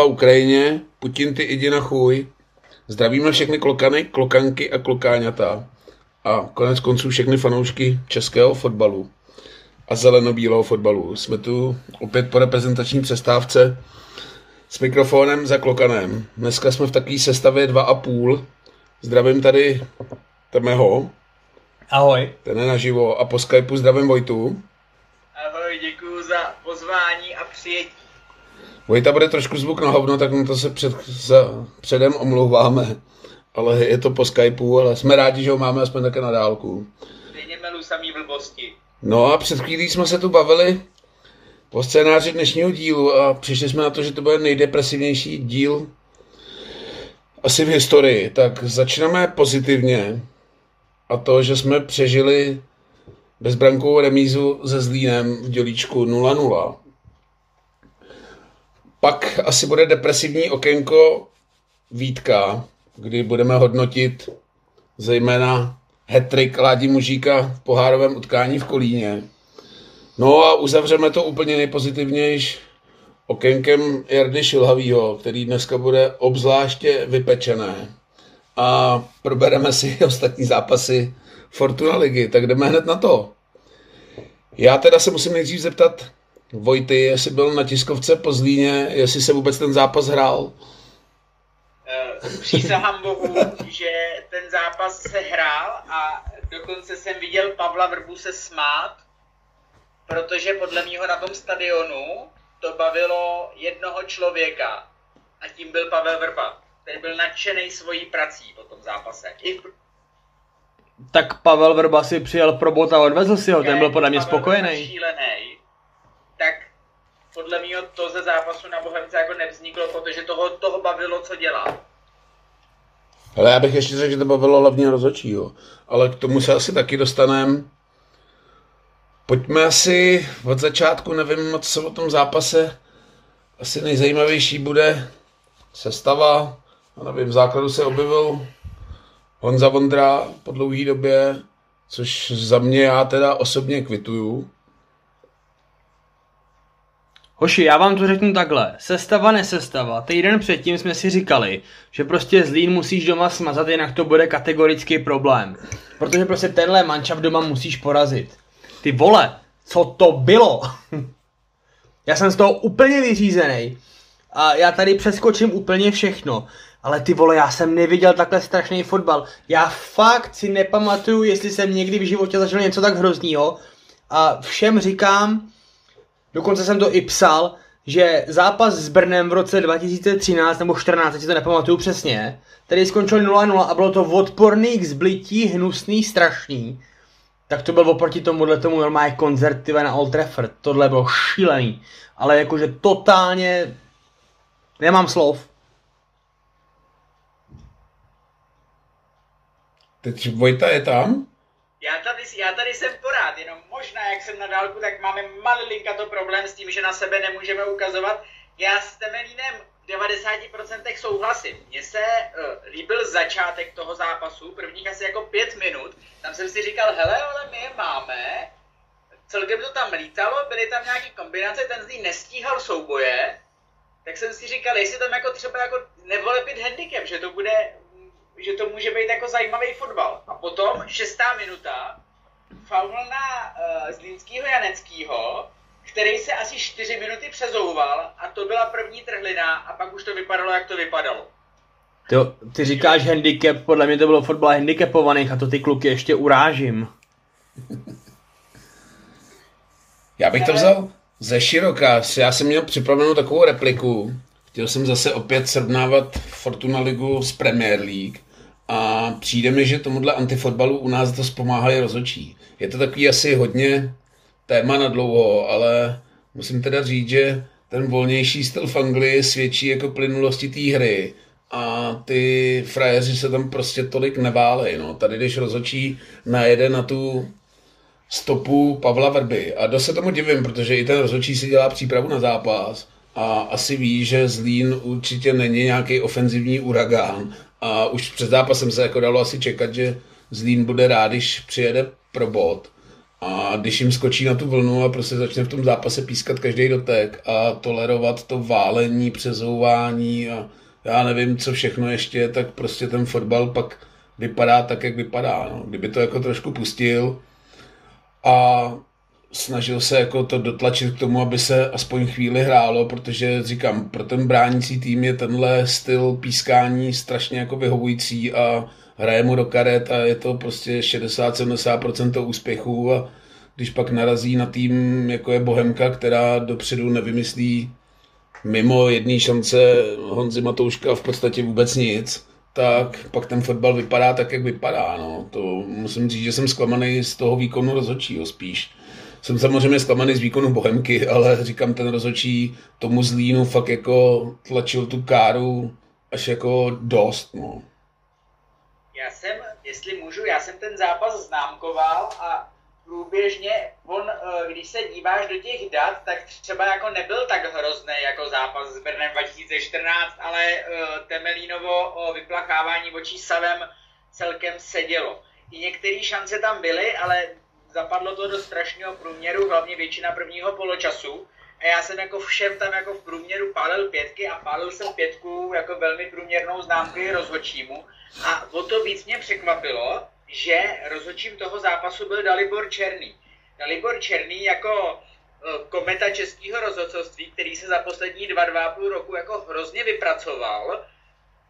Sláva Ukrajině, Putin ty jdi na chuj. Zdravíme všechny klokany, klokanky a klokáňata. A konec konců všechny fanoušky českého fotbalu a zeleno-bílého fotbalu. Jsme tu opět po reprezentační přestávce s mikrofonem za klokanem. Dneska jsme v takové sestavě dva a půl. Zdravím tady Temeho. Ahoj. Ten je naživo. A po Skypeu zdravím Vojtu. Ahoj, děkuji za pozvání a přijetí. Vojta bude trošku zvuk na hovno, tak na to se před, za, předem omlouváme. Ale je to po Skypeu, ale jsme rádi, že ho máme aspoň také na dálku. Samý blbosti. No a před chvílí jsme se tu bavili o scénáři dnešního dílu a přišli jsme na to, že to bude nejdepresivnější díl asi v historii. Tak začneme pozitivně a to, že jsme přežili bezbrankovou remízu se Zlínem v dělíčku 0-0. Pak asi bude depresivní okénko Vítka, kdy budeme hodnotit zejména hetrik Ládi Mužíka v pohárovém utkání v Kolíně. No a uzavřeme to úplně nejpozitivnější okénkem Jardy Šilhavýho, který dneska bude obzvláště vypečené. A probereme si ostatní zápasy Fortuna ligy, tak jdeme hned na to. Já teda se musím nejdřív zeptat Vojty, jestli byl na tiskovce po Zlíně, jestli se vůbec ten zápas hrál. Uh, přísahám bohu, že ten zápas se hrál a dokonce jsem viděl Pavla Vrbu se smát, protože podle mého na tom stadionu to bavilo jednoho člověka a tím byl Pavel Vrba, který byl nadšený svojí prací po tom zápase. I Tak Pavel Vrba si přijel pro bota a odvezl si ho, ten byl podle mě spokojený. Šílený, podle mého to ze zápasu na Bohemce jako nevzniklo, protože toho, toho bavilo, co dělá. Ale já bych ještě řekl, že to bavilo hlavně rozhodčího. Ale k tomu se asi taky dostaneme. Pojďme asi od začátku, nevím moc co o tom zápase. Asi nejzajímavější bude sestava. A nevím, v základu se objevil Honza Vondra po dlouhé době, což za mě já teda osobně kvituju. Hoši, já vám to řeknu takhle. Sestava, nesestava. Týden předtím jsme si říkali, že prostě Zlín musíš doma smazat, jinak to bude kategorický problém. Protože prostě tenhle mančav doma musíš porazit. Ty vole, co to bylo? já jsem z toho úplně vyřízený. A já tady přeskočím úplně všechno. Ale ty vole, já jsem neviděl takhle strašný fotbal. Já fakt si nepamatuju, jestli jsem někdy v životě zažil něco tak hroznýho. A všem říkám, Dokonce jsem to i psal, že zápas s Brnem v roce 2013 nebo 14, teď si to nepamatuju přesně, který skončil 0-0 a bylo to odporný k zblití, hnusný, strašný. Tak to byl oproti tomuhle tomu normálně koncert na Old Trafford. Tohle bylo šílený. Ale jakože totálně nemám slov. Teď Vojta je tam? Já tady, já tady jsem porád, jenom možná, jak jsem na dálku, tak máme malilinka to problém s tím, že na sebe nemůžeme ukazovat. Já s Temelínem v 90% souhlasím. Mně se uh, líbil začátek toho zápasu, prvních asi jako pět minut. Tam jsem si říkal, hele, ale my je máme. Celkem to tam lítalo, byly tam nějaké kombinace, ten z ní nestíhal souboje. Tak jsem si říkal, jestli tam jako třeba jako nevolepit handicap, že to bude že to může být jako zajímavý fotbal. A potom šestá minuta, faul na uh, Zlínskýho Janeckýho, který se asi čtyři minuty přezouval a to byla první trhlina a pak už to vypadalo, jak to vypadalo. Ty, ty říkáš handicap, podle mě to bylo fotbal handicapovaných a to ty kluky ještě urážím. Já bych to vzal ze široka. Já jsem měl připravenou takovou repliku. Chtěl jsem zase opět srovnávat Fortuna Ligu s Premier League. A přijde mi, že tomuhle antifotbalu u nás to zpomáhají rozočí. Je to takový asi hodně téma na dlouho, ale musím teda říct, že ten volnější styl v Anglii svědčí jako plynulosti té hry a ty frajeři se tam prostě tolik neválej. No. Tady, když rozočí najede na tu stopu Pavla Verby a dost se tomu divím, protože i ten rozočí si dělá přípravu na zápas a asi ví, že Zlín určitě není nějaký ofenzivní uragán a už před zápasem se jako dalo asi čekat, že Zlín bude rád, když přijede pro bod. A když jim skočí na tu vlnu a prostě začne v tom zápase pískat každý dotek a tolerovat to válení, přezouvání a já nevím, co všechno ještě, tak prostě ten fotbal pak vypadá tak, jak vypadá. No. Kdyby to jako trošku pustil a snažil se jako to dotlačit k tomu, aby se aspoň chvíli hrálo, protože říkám, pro ten bránící tým je tenhle styl pískání strašně jako vyhovující a hraje mu do karet a je to prostě 60-70% úspěchů a když pak narazí na tým, jako je Bohemka, která dopředu nevymyslí mimo jedné šance Honzi Matouška v podstatě vůbec nic, tak pak ten fotbal vypadá tak, jak vypadá. No. To musím říct, že jsem zklamaný z toho výkonu rozhodčího spíš. Jsem samozřejmě zklamaný z výkonu Bohemky, ale říkám, ten rozhodčí tomu zlínu fakt jako tlačil tu káru až jako dost. No. Já jsem, jestli můžu, já jsem ten zápas známkoval a průběžně, on, eh, když se díváš do těch dat, tak třeba jako nebyl tak hrozný jako zápas s Brnem 2014, ale eh, Temelínovo o vyplachávání očí Savem celkem sedělo. I některé šance tam byly, ale zapadlo to do strašného průměru, hlavně většina prvního poločasu. A já jsem jako všem tam jako v průměru pálil pětky a pálil jsem pětku jako velmi průměrnou známku rozhodčímu. A o to víc mě překvapilo, že rozhodčím toho zápasu byl Dalibor Černý. Dalibor Černý jako e, kometa českého rozhodcovství, který se za poslední dva, dva půl roku jako hrozně vypracoval.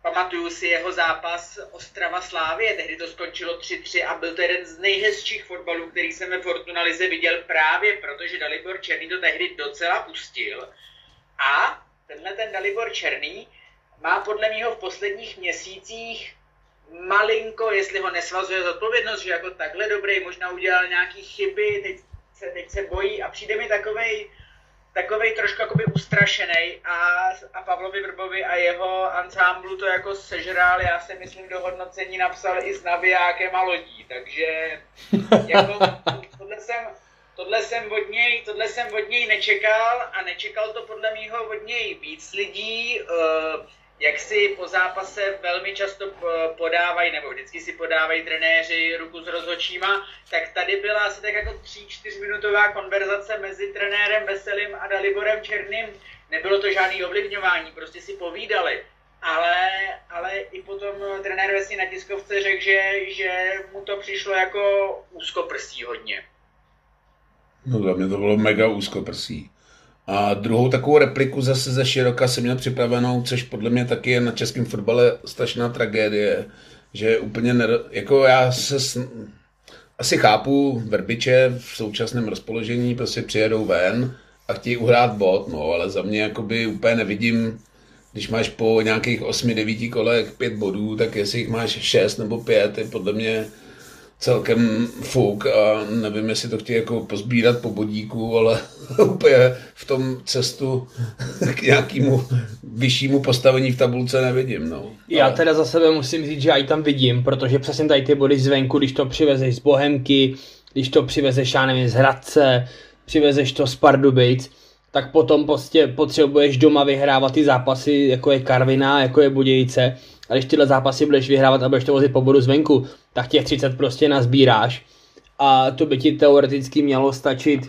Pamatuju si jeho zápas Ostrava Slávě, tehdy to skončilo 3-3 a byl to jeden z nejhezčích fotbalů, který jsem ve Fortuna Lize viděl právě protože Dalibor Černý to tehdy docela pustil. A tenhle ten Dalibor Černý má podle mého v posledních měsících malinko, jestli ho nesvazuje zodpovědnost, že jako takhle dobrý, možná udělal nějaký chyby, teď se, teď se bojí a přijde mi takovej, takovej trošku jakoby ustrašený a, a Pavlovi Vrbovi a jeho ansámblu to jako sežral, já si myslím do hodnocení napsal i s navijákem a lodí, takže jako tohle jsem, tohle jsem od něj, tohle jsem od něj nečekal a nečekal to podle mýho od něj víc lidí, uh, jak si po zápase velmi často podávají, nebo vždycky si podávají trenéři ruku s rozhodčíma, tak tady byla asi tak jako 3-4 minutová konverzace mezi trenérem Veselým a Daliborem Černým. Nebylo to žádný ovlivňování, prostě si povídali. Ale, ale i potom trenér Vesí na tiskovce řekl, že, že mu to přišlo jako úzkoprsí hodně. No za mě to bylo mega úzkoprsí. A druhou takovou repliku zase ze široka jsem měl připravenou, což podle mě taky je na českém fotbale strašná tragédie, že úplně, ner... jako já se sn... asi chápu verbiče v současném rozpoložení, prostě přijedou ven a chtějí uhrát bod, no, ale za mě jakoby úplně nevidím, když máš po nějakých 8-9 kolech pět bodů, tak jestli jich máš 6 nebo 5, je podle mě celkem fuk a nevím, jestli to chtějí jako pozbírat po bodíku, ale úplně v tom cestu k nějakému vyššímu postavení v tabulce nevidím. No. Já teda za sebe musím říct, že já ji tam vidím, protože přesně tady ty body zvenku, když to přivezeš z Bohemky, když to přivezeš, já nevím, z Hradce, přivezeš to z Pardubic, tak potom prostě potřebuješ doma vyhrávat ty zápasy, jako je Karvina, jako je Budějice, a když tyhle zápasy budeš vyhrávat a budeš to vozit po bodu zvenku, tak těch 30 prostě nazbíráš. A to by ti teoreticky mělo stačit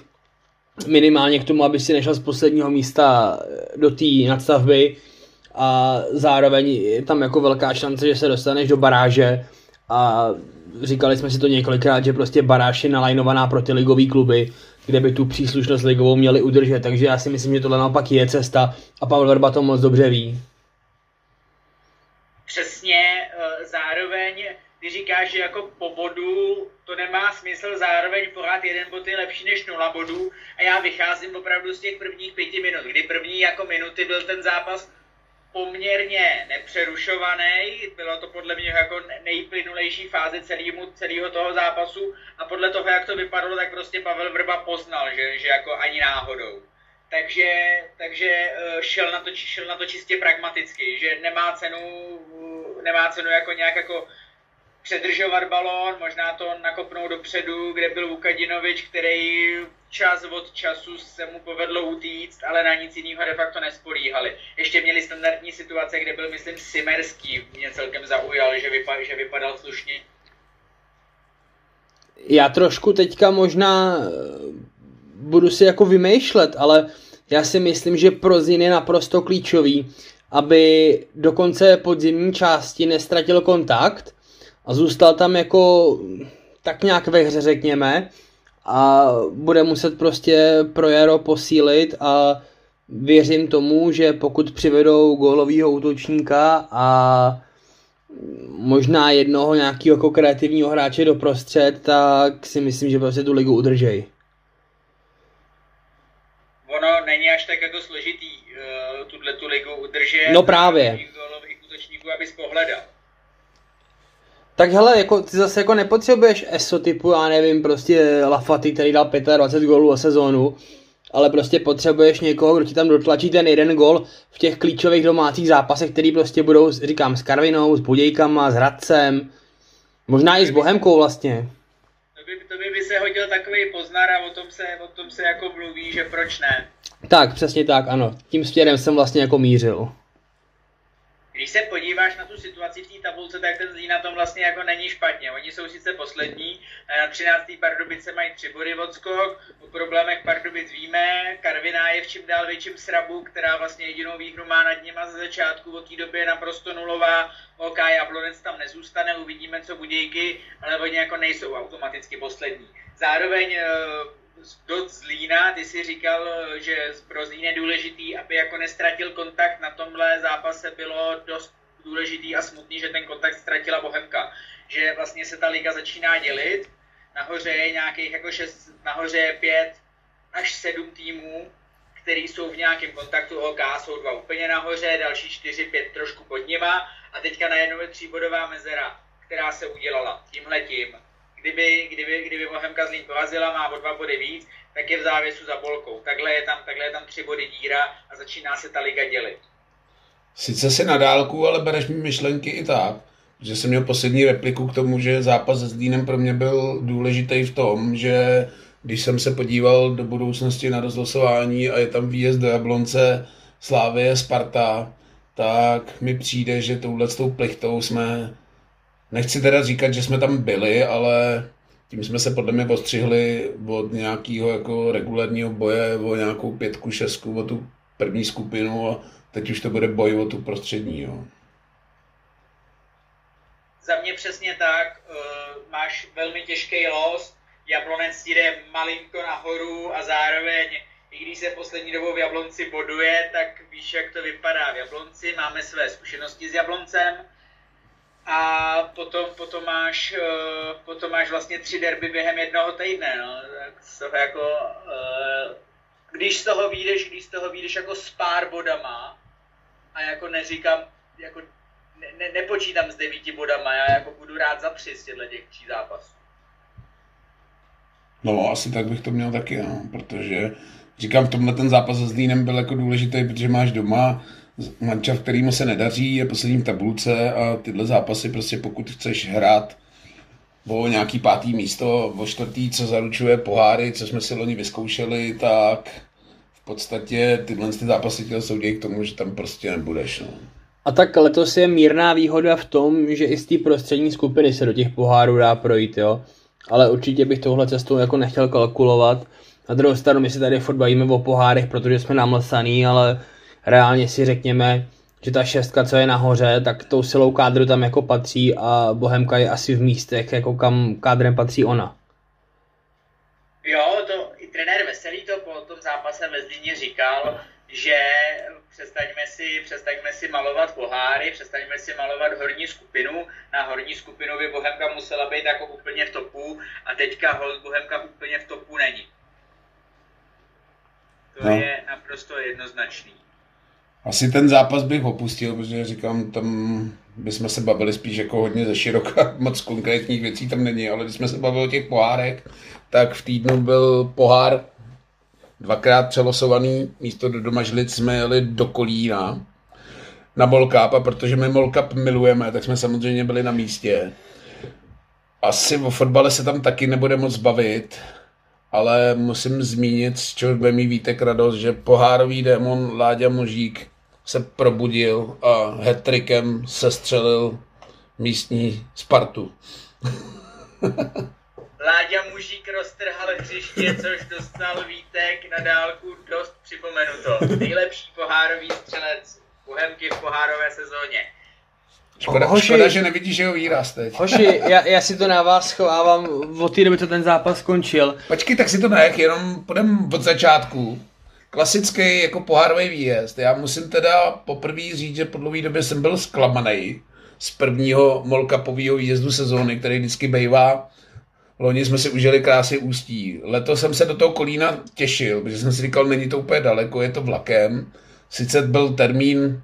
minimálně k tomu, aby si nešel z posledního místa do té nadstavby. A zároveň je tam jako velká šance, že se dostaneš do baráže. A říkali jsme si to několikrát, že prostě baráž je nalajnovaná pro ty ligové kluby, kde by tu příslušnost ligovou měli udržet, takže já si myslím, že tohle naopak je cesta a Pavel Verba to moc dobře ví přesně eh, zároveň, když říkáš, že jako po bodu to nemá smysl, zároveň pořád jeden bod je lepší než nula bodů a já vycházím opravdu z těch prvních pěti minut, kdy první jako minuty byl ten zápas poměrně nepřerušovaný, bylo to podle mě jako nejplynulejší fáze celýmu, celého toho zápasu a podle toho, jak to vypadalo, tak prostě Pavel Vrba poznal, že, že jako ani náhodou takže, takže eh, šel, na to, šel na to čistě pragmaticky, že nemá cenu, nemá cenu jako nějak jako předržovat balón, možná to nakopnout dopředu, kde byl Vukadinovič, který čas od času se mu povedlo utíct, ale na nic jiného de facto nespolíhali. Ještě měli standardní situace, kde byl, myslím, Simerský, mě celkem zaujal, že, vypadal, že vypadal slušně já trošku teďka možná eh, budu si jako vymýšlet, ale já si myslím, že pro Zin je naprosto klíčový, aby do konce podzimní části nestratil kontakt a zůstal tam jako tak nějak ve hře, řekněme, a bude muset prostě pro jaro posílit a věřím tomu, že pokud přivedou gólového útočníka a možná jednoho nějakého jako kreativního hráče do prostřed, tak si myslím, že prostě tu ligu udržej. Ono není až tak jako složitý uh, tuhle tu ligu udržet. No právě. Gólových útočníků, abys pohledal. Tak hele, jako ty zase jako nepotřebuješ ESO typu, já nevím, prostě Lafaty, který dal 25 gólů a sezónu, ale prostě potřebuješ někoho, kdo ti tam dotlačí ten jeden gol v těch klíčových domácích zápasech, který prostě budou, říkám, s Karvinou, s Budějkama, s Hradcem, možná i s Bohemkou vlastně. By, to by, by se hodil takový poznar a o tom, se, o tom se jako mluví, že proč ne. Tak, přesně tak, ano. Tím směrem jsem vlastně jako mířil. Když se podíváš na tu situaci v té tabulce, tak ten Zlín na tom vlastně jako není špatně. Oni jsou sice poslední, na 13. Pardubice mají tři body odskok, o problémech Pardubic víme, Karviná je v čím dál větším srabu, která vlastně jedinou výhru má nad nima ze začátku, od té doby je naprosto nulová, OK, Jablonec tam nezůstane, uvidíme, co Budějky, ale oni jako nejsou automaticky poslední. Zároveň eh, do Zlína, ty si říkal, že pro Zlín je důležitý, aby jako nestratil kontakt na tomhle zápase, bylo dost důležitý a smutný, že ten kontakt ztratila Bohemka. Že vlastně se ta liga začíná dělit, nahoře je nějakých jako šest, nahoře je pět až sedm týmů, který jsou v nějakém kontaktu, OK, jsou dva úplně nahoře, další čtyři, pět trošku pod nima. A teďka najednou je tříbodová mezera, která se udělala. Tímhle tím kdyby, kdyby, kdyby Bohemka Zlín porazila, má o dva body víc, tak je v závěsu za bolkou. Takhle je tam, takhle je tam tři body díra a začíná se ta liga dělit. Sice si na dálku, ale bereš mi myšlenky i tak. Že jsem měl poslední repliku k tomu, že zápas s Zlínem pro mě byl důležitý v tom, že když jsem se podíval do budoucnosti na rozlosování a je tam výjezd do Jablonce, Slávie, Sparta, tak mi přijde, že touhle s tou plichtou jsme Nechci teda říkat, že jsme tam byli, ale tím jsme se podle mě ostřihli od nějakého jako regulárního boje o nějakou pětku, šestku, o tu první skupinu a teď už to bude boj o tu prostřední. Jo. Za mě přesně tak, uh, máš velmi těžký los, Jablonec jde malinko nahoru a zároveň, i když se poslední dobou v Jablonci boduje, tak víš, jak to vypadá v Jablonci, máme své zkušenosti s Jabloncem, a potom, potom, máš, uh, potom máš vlastně tři derby během jednoho týdne, no. Tak z toho jako, uh, když z toho vyjdeš, když z toho vyjdeš jako s pár bodama, a jako neříkám, jako ne, ne, nepočítám s devíti bodama, já jako budu rád za tři z těchto těch tří zápasů. No, asi tak bych to měl taky, no, protože říkám, v tomhle ten zápas se Zlínem byl jako důležitý, protože máš doma mančav, kterýmu se nedaří, je poslední v tabulce a tyhle zápasy prostě pokud chceš hrát o nějaký pátý místo, o čtvrtý, co zaručuje poháry, co jsme si loni vyzkoušeli, tak v podstatě tyhle ty zápasy tě soudí k tomu, že tam prostě nebudeš. No. A tak letos je mírná výhoda v tom, že i z té prostřední skupiny se do těch pohárů dá projít, jo. Ale určitě bych tohle cestou jako nechtěl kalkulovat. Na druhou stranu my se tady furt bavíme o pohárech, protože jsme namlsaný, ale reálně si řekněme, že ta šestka, co je nahoře, tak tou silou kádru tam jako patří a Bohemka je asi v místech, jako kam kádrem patří ona. Jo, to i trenér Veselý to po tom zápase ve Zlíně říkal, že přestaňme si, přestaňme si malovat poháry, přestaňme si malovat horní skupinu. Na horní skupinu by Bohemka musela být jako úplně v topu a teďka hold Bohemka úplně v topu není. To no. je naprosto jednoznačný. Asi ten zápas bych opustil, protože říkám, tam bychom se bavili spíš jako hodně ze široka, moc konkrétních věcí tam není, ale když jsme se bavili o těch pohárech, tak v týdnu byl pohár dvakrát přelosovaný, místo do Domažlic jsme jeli do Kolína na Molkap a protože my Molkap milujeme, tak jsme samozřejmě byli na místě. Asi o fotbale se tam taky nebude moc bavit, ale musím zmínit, z čeho bude mít Vítek radost, že pohárový démon Láďa Možík se probudil a se sestřelil místní Spartu. Láďa Mužík roztrhal hřiště, což dostal Vítek na dálku dost připomenuto. Nejlepší pohárový střelec Bohemky v pohárové sezóně. Škoda, Hoši- škoda, že nevidíš jeho výraz teď. Hoši, já, já si to na vás schovávám od té doby, co ten zápas skončil. Počkej, tak si to nech, jenom půjdem od začátku. Klasický jako pohárový výjezd. Já musím teda poprvé říct, že po dlouhé době jsem byl zklamaný z prvního molkapového výjezdu sezóny, který vždycky bývá. Loni jsme si užili krásy ústí. Letos jsem se do toho Kolína těšil, protože jsem si říkal, není to úplně daleko, je to vlakem. Sice byl termín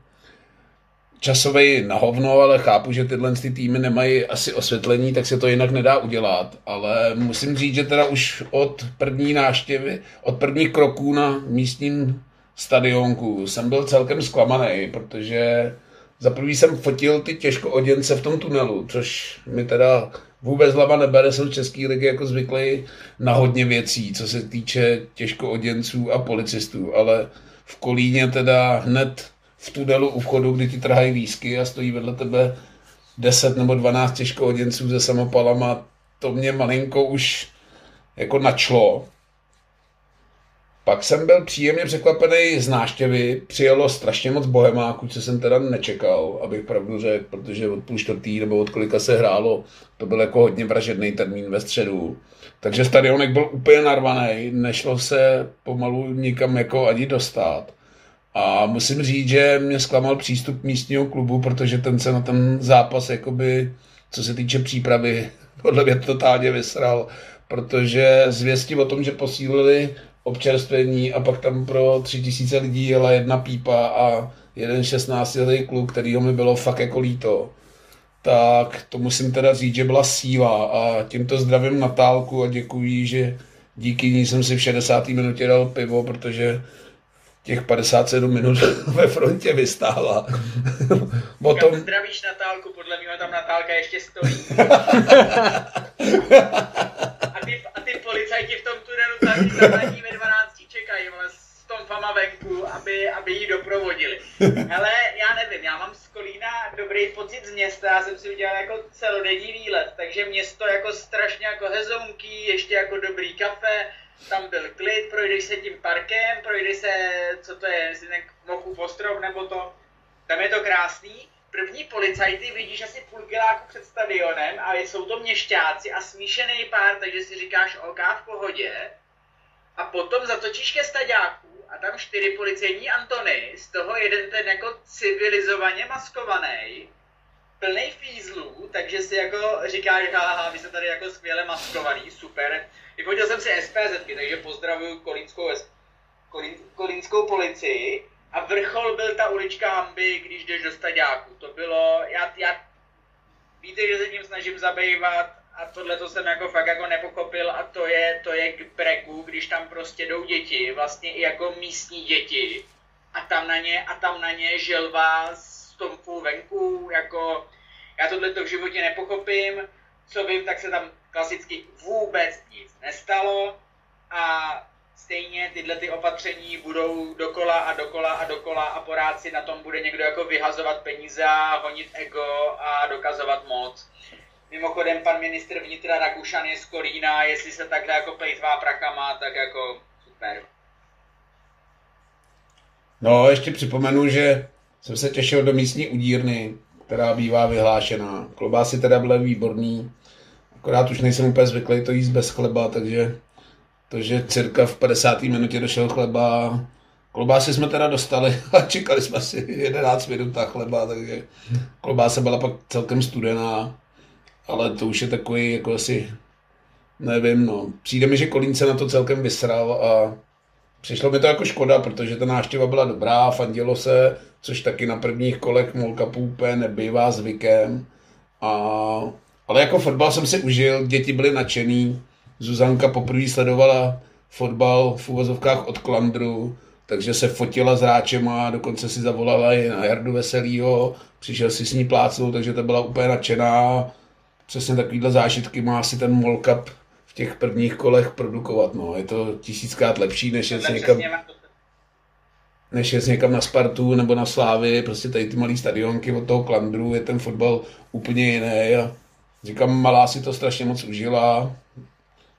časový na hovno, ale chápu, že tyhle ty týmy nemají asi osvětlení, tak se to jinak nedá udělat. Ale musím říct, že teda už od první náštěvy, od prvních kroků na místním stadionku jsem byl celkem zklamaný, protože za prvý jsem fotil ty těžko oděnce v tom tunelu, což mi teda vůbec hlava nebere, jsem z České ligy jako zvyklý na hodně věcí, co se týče těžko oděnců a policistů, ale v Kolíně teda hned v tunelu u vchodu, kdy ti trhají výsky a stojí vedle tebe 10 nebo 12 těžko oděnců se samopalama, to mě malinko už jako načlo. Pak jsem byl příjemně překvapený z náštěvy, přijelo strašně moc bohemáků, co jsem teda nečekal, abych pravdu řekl, protože od půl čtvrtý nebo od kolika se hrálo, to byl jako hodně vražedný termín ve středu. Takže stadionek byl úplně narvaný, nešlo se pomalu nikam jako ani dostat. A musím říct, že mě zklamal přístup místního klubu, protože ten se na ten zápas, jakoby, co se týče přípravy, podle mě totálně vysral, protože zvěsti o tom, že posílili občerstvení a pak tam pro tři tisíce lidí jela jedna pípa a jeden 16 kluk, kterýho mi bylo fakt jako líto, tak to musím teda říct, že byla síla a tímto zdravím Natálku a děkuji, že díky ní jsem si v 60. minutě dal pivo, protože těch 57 minut ve frontě vystála. Potom, zdravíš Natálku, podle mě tam Natálka ještě stojí. A ty, a ty policajti v tom tunelu tam ve 12 čekají, vole, s tom fama venku, aby, aby ji doprovodili. Hele, já nevím, já mám z Kolína dobrý pocit z města, já jsem si udělal jako celodenní výlet, takže město jako strašně jako hezonký, ještě jako dobrý kafe, tam byl klid, projdeš se tím parkem, projdeš se, co to je, jestli ten Mochův ostrov nebo to, tam je to krásný. První policajty vidíš asi půl kiláku před stadionem a jsou to měšťáci a smíšený pár, takže si říkáš OK v pohodě. A potom zatočíš ke staďáku a tam čtyři policejní Antony, z toho jeden ten jako civilizovaně maskovaný, plný fízlů, takže si jako říkáš, haha, vy jste tady jako skvěle maskovaný, super. Vyfotil jsem si SPZ, takže pozdravuju kolínskou, kolín, kolínskou policii. A vrchol byl ta ulička Hamby, když jdeš do staďáku. To bylo, já, já víte, že se tím snažím zabývat a tohle to jsem jako fakt jako nepochopil a to je, to je k bregu, když tam prostě jdou děti, vlastně i jako místní děti a tam na ně, a tam na ně želva z tomfu venku, jako já tohle to v životě nepochopím, co vím, tak se tam klasicky vůbec nestalo a stejně tyhle ty opatření budou dokola a dokola a dokola a porád si na tom bude někdo jako vyhazovat peníze a honit ego a dokazovat moc. Mimochodem pan ministr vnitra Rakušan je z Kolína, jestli se takhle jako plejtvá prakama, tak jako super. no ještě připomenu, že jsem se těšil do místní udírny, která bývá vyhlášená. Klobásy teda byly výborný, akorát už nejsem úplně zvyklý to jíst bez chleba, takže to, že cirka v 50. minutě došel chleba, klobásy jsme teda dostali a čekali jsme si 11 minut na chleba, takže klobása byla pak celkem studená, ale to už je takový jako asi, nevím, no. Přijde mi, že Kolín se na to celkem vysral a přišlo mi to jako škoda, protože ta návštěva byla dobrá, fandilo se, což taky na prvních kolech Molkapu úplně nebývá zvykem. A, ale jako fotbal jsem si užil, děti byly nadšený, Zuzanka poprvé sledovala fotbal v uvozovkách od Klandru, takže se fotila s hráčema, dokonce si zavolala i na Jardu Veselýho, přišel si s ní plácnout, takže to byla úplně nadšená. Přesně takovýhle zážitky má asi ten Mall Cup v těch prvních kolech produkovat. No. Je to tisíckrát lepší, než jet někam, než jet někam na Spartu nebo na Slávy, prostě tady ty malý stadionky od toho Klandru, je ten fotbal úplně jiný a říkám, malá si to strašně moc užila.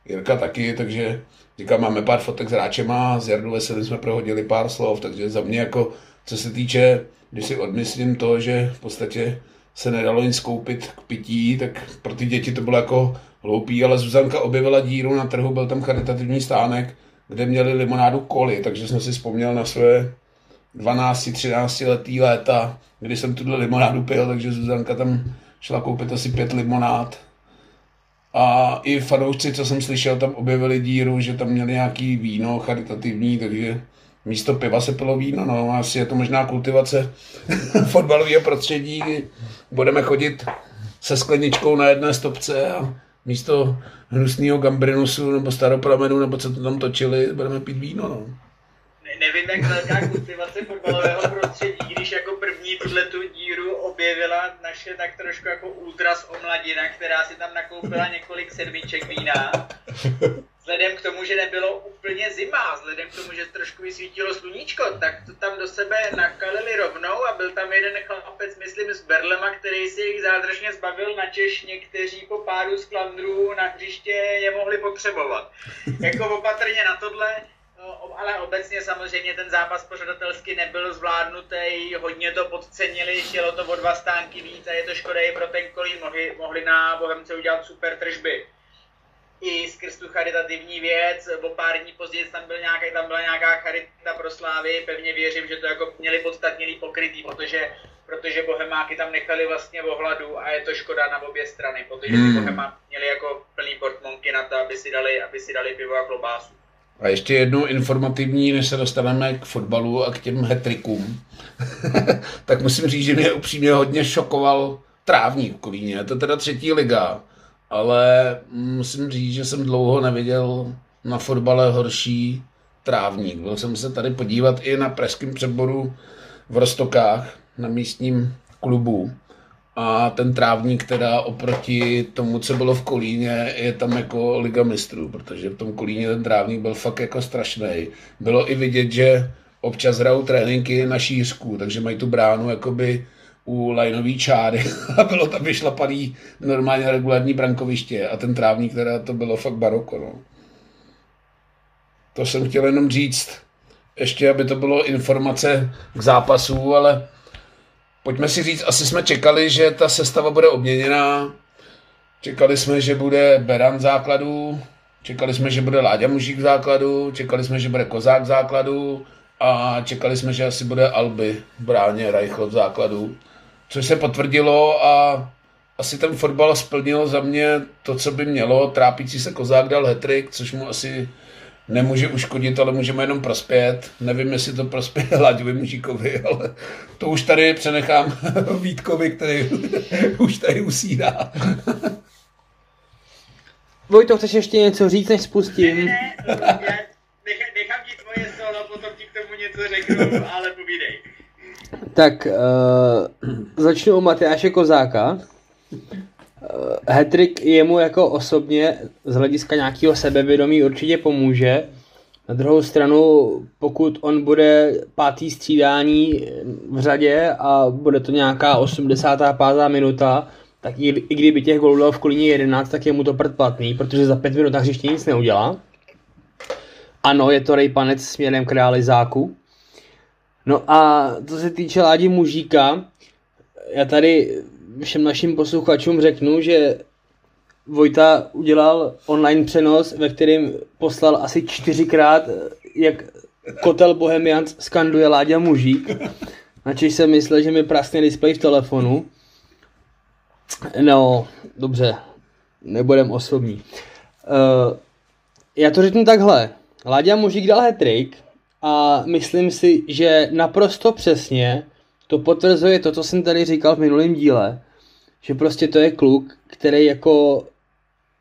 Jirka taky, takže říkám, máme pár fotek s Ráčema, s Jardou Veselým jsme prohodili pár slov, takže za mě jako, co se týče, když si odmyslím to, že v podstatě se nedalo nic koupit k pití, tak pro ty děti to bylo jako hloupý, ale Zuzanka objevila díru na trhu, byl tam charitativní stánek, kde měli limonádu koli, takže jsem si vzpomněl na své 12-13 letý léta, kdy jsem tuhle limonádu pil, takže Zuzanka tam šla koupit asi pět limonád. A i fanoušci, co jsem slyšel, tam objevili díru, že tam měli nějaký víno charitativní, takže místo piva se pilo víno, no asi je to možná kultivace fotbalového prostředí, budeme chodit se skleničkou na jedné stopce a místo hnusného gambrinusu nebo staropramenu, nebo co to tam točili, budeme pít víno, no nevím, jak velká kultivace fotbalového prostředí, když jako první tuhle tu díru objevila naše tak trošku jako ultras omladina, která si tam nakoupila několik sedmiček vína. Vzhledem k tomu, že nebylo úplně zima, vzhledem k tomu, že trošku vysvítilo sluníčko, tak to tam do sebe nakalili rovnou a byl tam jeden chlapec, myslím, z Berlema, který si jich zádržně zbavil na Češ, někteří po pádu z klandrů na hřiště je mohli potřebovat. Jako opatrně na tohle, ale obecně samozřejmě ten zápas pořadatelsky nebyl zvládnutý, hodně to podcenili, chtělo to o dva stánky víc a je to škoda i pro ten kolí, mohli, mohli na Bohemce udělat super tržby. I skrz tu charitativní věc, o pár dní později tam, byl nějaká, tam byla nějaká charita pro Slávy, pevně věřím, že to jako měli podstatněný pokrytý, protože, protože Bohemáky tam nechali vlastně ohladu a je to škoda na obě strany, protože hmm. ty Bohemáky měli jako plný portmonky na to, aby si dali, aby si dali pivo a klobásu. A ještě jednu informativní, než se dostaneme k fotbalu a k těm hetrikům, tak musím říct, že mě upřímně hodně šokoval trávník v Kolíně. Je to teda třetí liga, ale musím říct, že jsem dlouho neviděl na fotbale horší trávník. Byl jsem se tady podívat i na pražském přeboru v Rostokách, na místním klubu a ten trávník teda oproti tomu, co bylo v Kolíně, je tam jako liga mistrů, protože v tom Kolíně ten trávník byl fakt jako strašný. Bylo i vidět, že občas hrajou tréninky na šířku, takže mají tu bránu jakoby u lajnový čáry a bylo tam vyšlapaný normálně regulární brankoviště a ten trávník teda to bylo fakt baroko. No. To jsem chtěl jenom říct, ještě aby to bylo informace k zápasu, ale pojďme si říct, asi jsme čekali, že ta sestava bude obměněná. Čekali jsme, že bude Beran v základu, čekali jsme, že bude Láďa Mužík v základu, čekali jsme, že bude Kozák v základu a čekali jsme, že asi bude Alby v bráně Reichl v základu. Což se potvrdilo a asi ten fotbal splnil za mě to, co by mělo. Trápící se Kozák dal hetrik, což mu asi nemůže uškodit, ale můžeme jenom prospět. Nevím, jestli to prospěje Láďovi Mužíkovi, ale to už tady přenechám Vítkovi, který už tady usídá. Vojto, chceš ještě něco říct, než spustím? Ne, ne, ne nechám ti tvoje solo, potom ti k tomu něco řeknu, ale povídej. Tak, uh, začnu u Matyáše Kozáka. Eh, Hetrik jemu jako osobně z hlediska nějakého sebevědomí určitě pomůže. Na druhou stranu, pokud on bude pátý střídání v řadě a bude to nějaká 85. minuta, tak i, i kdyby těch gólů dal v kolíně 11, tak je mu to platný, protože za pět minut hřiště nic neudělá. Ano, je to rejpanec směrem k realizáku. No a co se týče Ládi Mužíka, já tady všem našim posluchačům řeknu, že Vojta udělal online přenos, ve kterém poslal asi čtyřikrát, jak kotel Bohemians skanduje Láďa Mužík. Načež jsem myslel, že mi praskne displej v telefonu. No, dobře, nebudem osobní. Uh, já to řeknu takhle. Láďa Mužík dal hetrik a myslím si, že naprosto přesně to potvrzuje to, co jsem tady říkal v minulém díle, že prostě to je kluk, který jako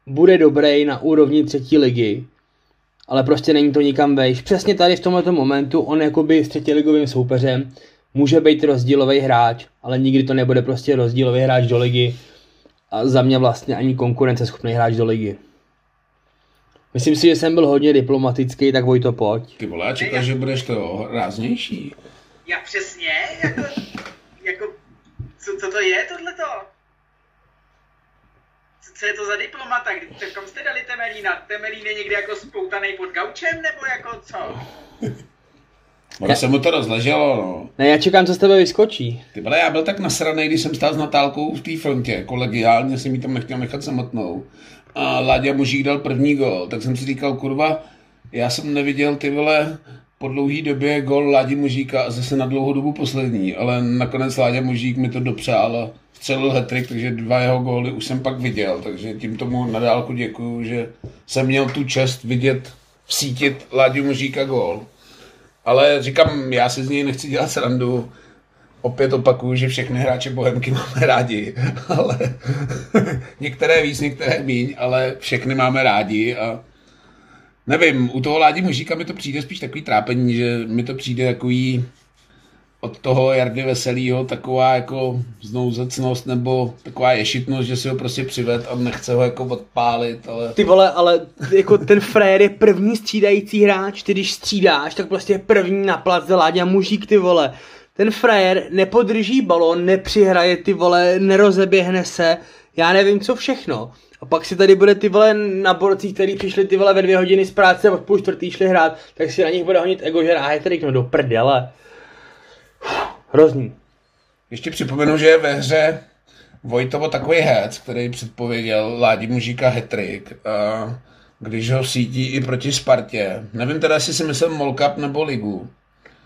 bude dobrý na úrovni třetí ligy, ale prostě není to nikam vejš. Přesně tady v tomto momentu on jakoby s ligovým soupeřem může být rozdílový hráč, ale nikdy to nebude prostě rozdílový hráč do ligy a za mě vlastně ani konkurenceschopný hráč do ligy. Myslím si, že jsem byl hodně diplomatický, tak Vojto, pojď. Ty vole, já čekal, že budeš to ráznější. Já přesně, jako, jako co, co to je tohleto? Co je to za diplomata? Kdy- Kam jste dali Temelína? Temelín je někde jako spoutaný pod gaučem, nebo jako co? Ono se mu to rozleželo, no. Ne, já čekám, co z tebe vyskočí. Ty vole, já byl tak nasraný, když jsem stál s Natálkou v té frontě, kolegiálně jsem jí tam nechtěl nechat samotnou. A Láďa Mužík dal první gol, tak jsem si říkal, kurva, já jsem neviděl ty vole po dlouhý době gol Ládi Mužíka a zase na dlouhou dobu poslední, ale nakonec Láďa Mužík mi to dopřál a vstřelil hetrik, takže dva jeho góly už jsem pak viděl, takže tím tomu na dálku děkuju, že jsem měl tu čest vidět, vsítit Láďu Mužíka gól. Ale říkám, já si z něj nechci dělat srandu. Opět opakuju, že všechny hráče Bohemky máme rádi, ale některé víc, některé míň, ale všechny máme rádi a nevím, u toho Ládi Mužíka mi to přijde spíš takový trápení, že mi to přijde takový od toho Jardy Veselýho taková jako znouzecnost nebo taková ješitnost, že si ho prostě přived a nechce ho jako odpálit, ale Ty vole, ale jako ten frér je první střídající hráč, ty když střídáš, tak prostě je první na place Láďa Mužík, ty vole. Ten frajer nepodrží balon, nepřihraje ty vole, nerozeběhne se, já nevím co všechno. A pak si tady bude ty vole na borcích, který přišli ty vole ve dvě hodiny z práce, od půl čtvrtý šli hrát, tak si na nich bude honit ego, že ráje tady no do prdele. Hrozný. Ještě připomenu, že je ve hře Vojtovo takový hec, který předpověděl Ládi Mužíka hetrik, když ho sítí i proti Spartě. Nevím teda, jestli si myslel Molkap nebo Ligu.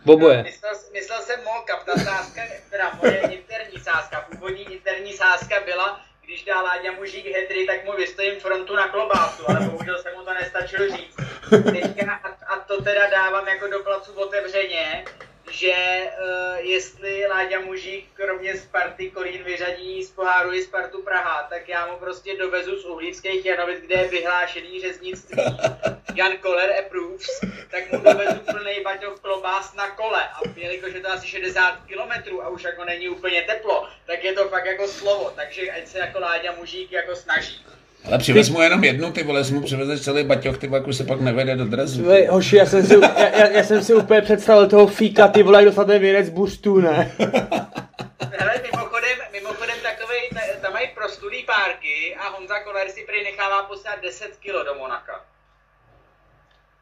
Boboje. Myslel, myslel jsem Molkap, ta sázka, teda moje interní sázka, původní interní sázka byla, když dá Láďa Mužík hetry, tak mu vystojím frontu na klobásu, ale bohužel se mu to nestačilo říct. Teďka, a, a to teda dávám jako do placu otevřeně, že uh, jestli Láďa Mužík kromě Sparty Korín vyřadí z poháru i Spartu Praha, tak já mu prostě dovezu z Uhlíckých Janovic, kde je vyhlášený řeznictví. Jan Koller approves, tak mu dovezu plný baťoch klobás na kole. A jelikož je to asi 60 km a už jako není úplně teplo, tak je to fakt jako slovo. Takže ať se jako Láďa Mužík jako snaží. Ale přivez mu jenom jednu, ty vole, mu přivezeš celý baťoch, ty vole, se pak nevede do drezu. Vej, hoši, já jsem si, já, já, jsem si úplně představil toho fíka, ty vole, jak dostate věnec boostů, ne? Hele, mimochodem, mimochodem takovej, ta- tam mají prostulý párky a Honza Koller si prý nechává poslat 10 kg do Monaka.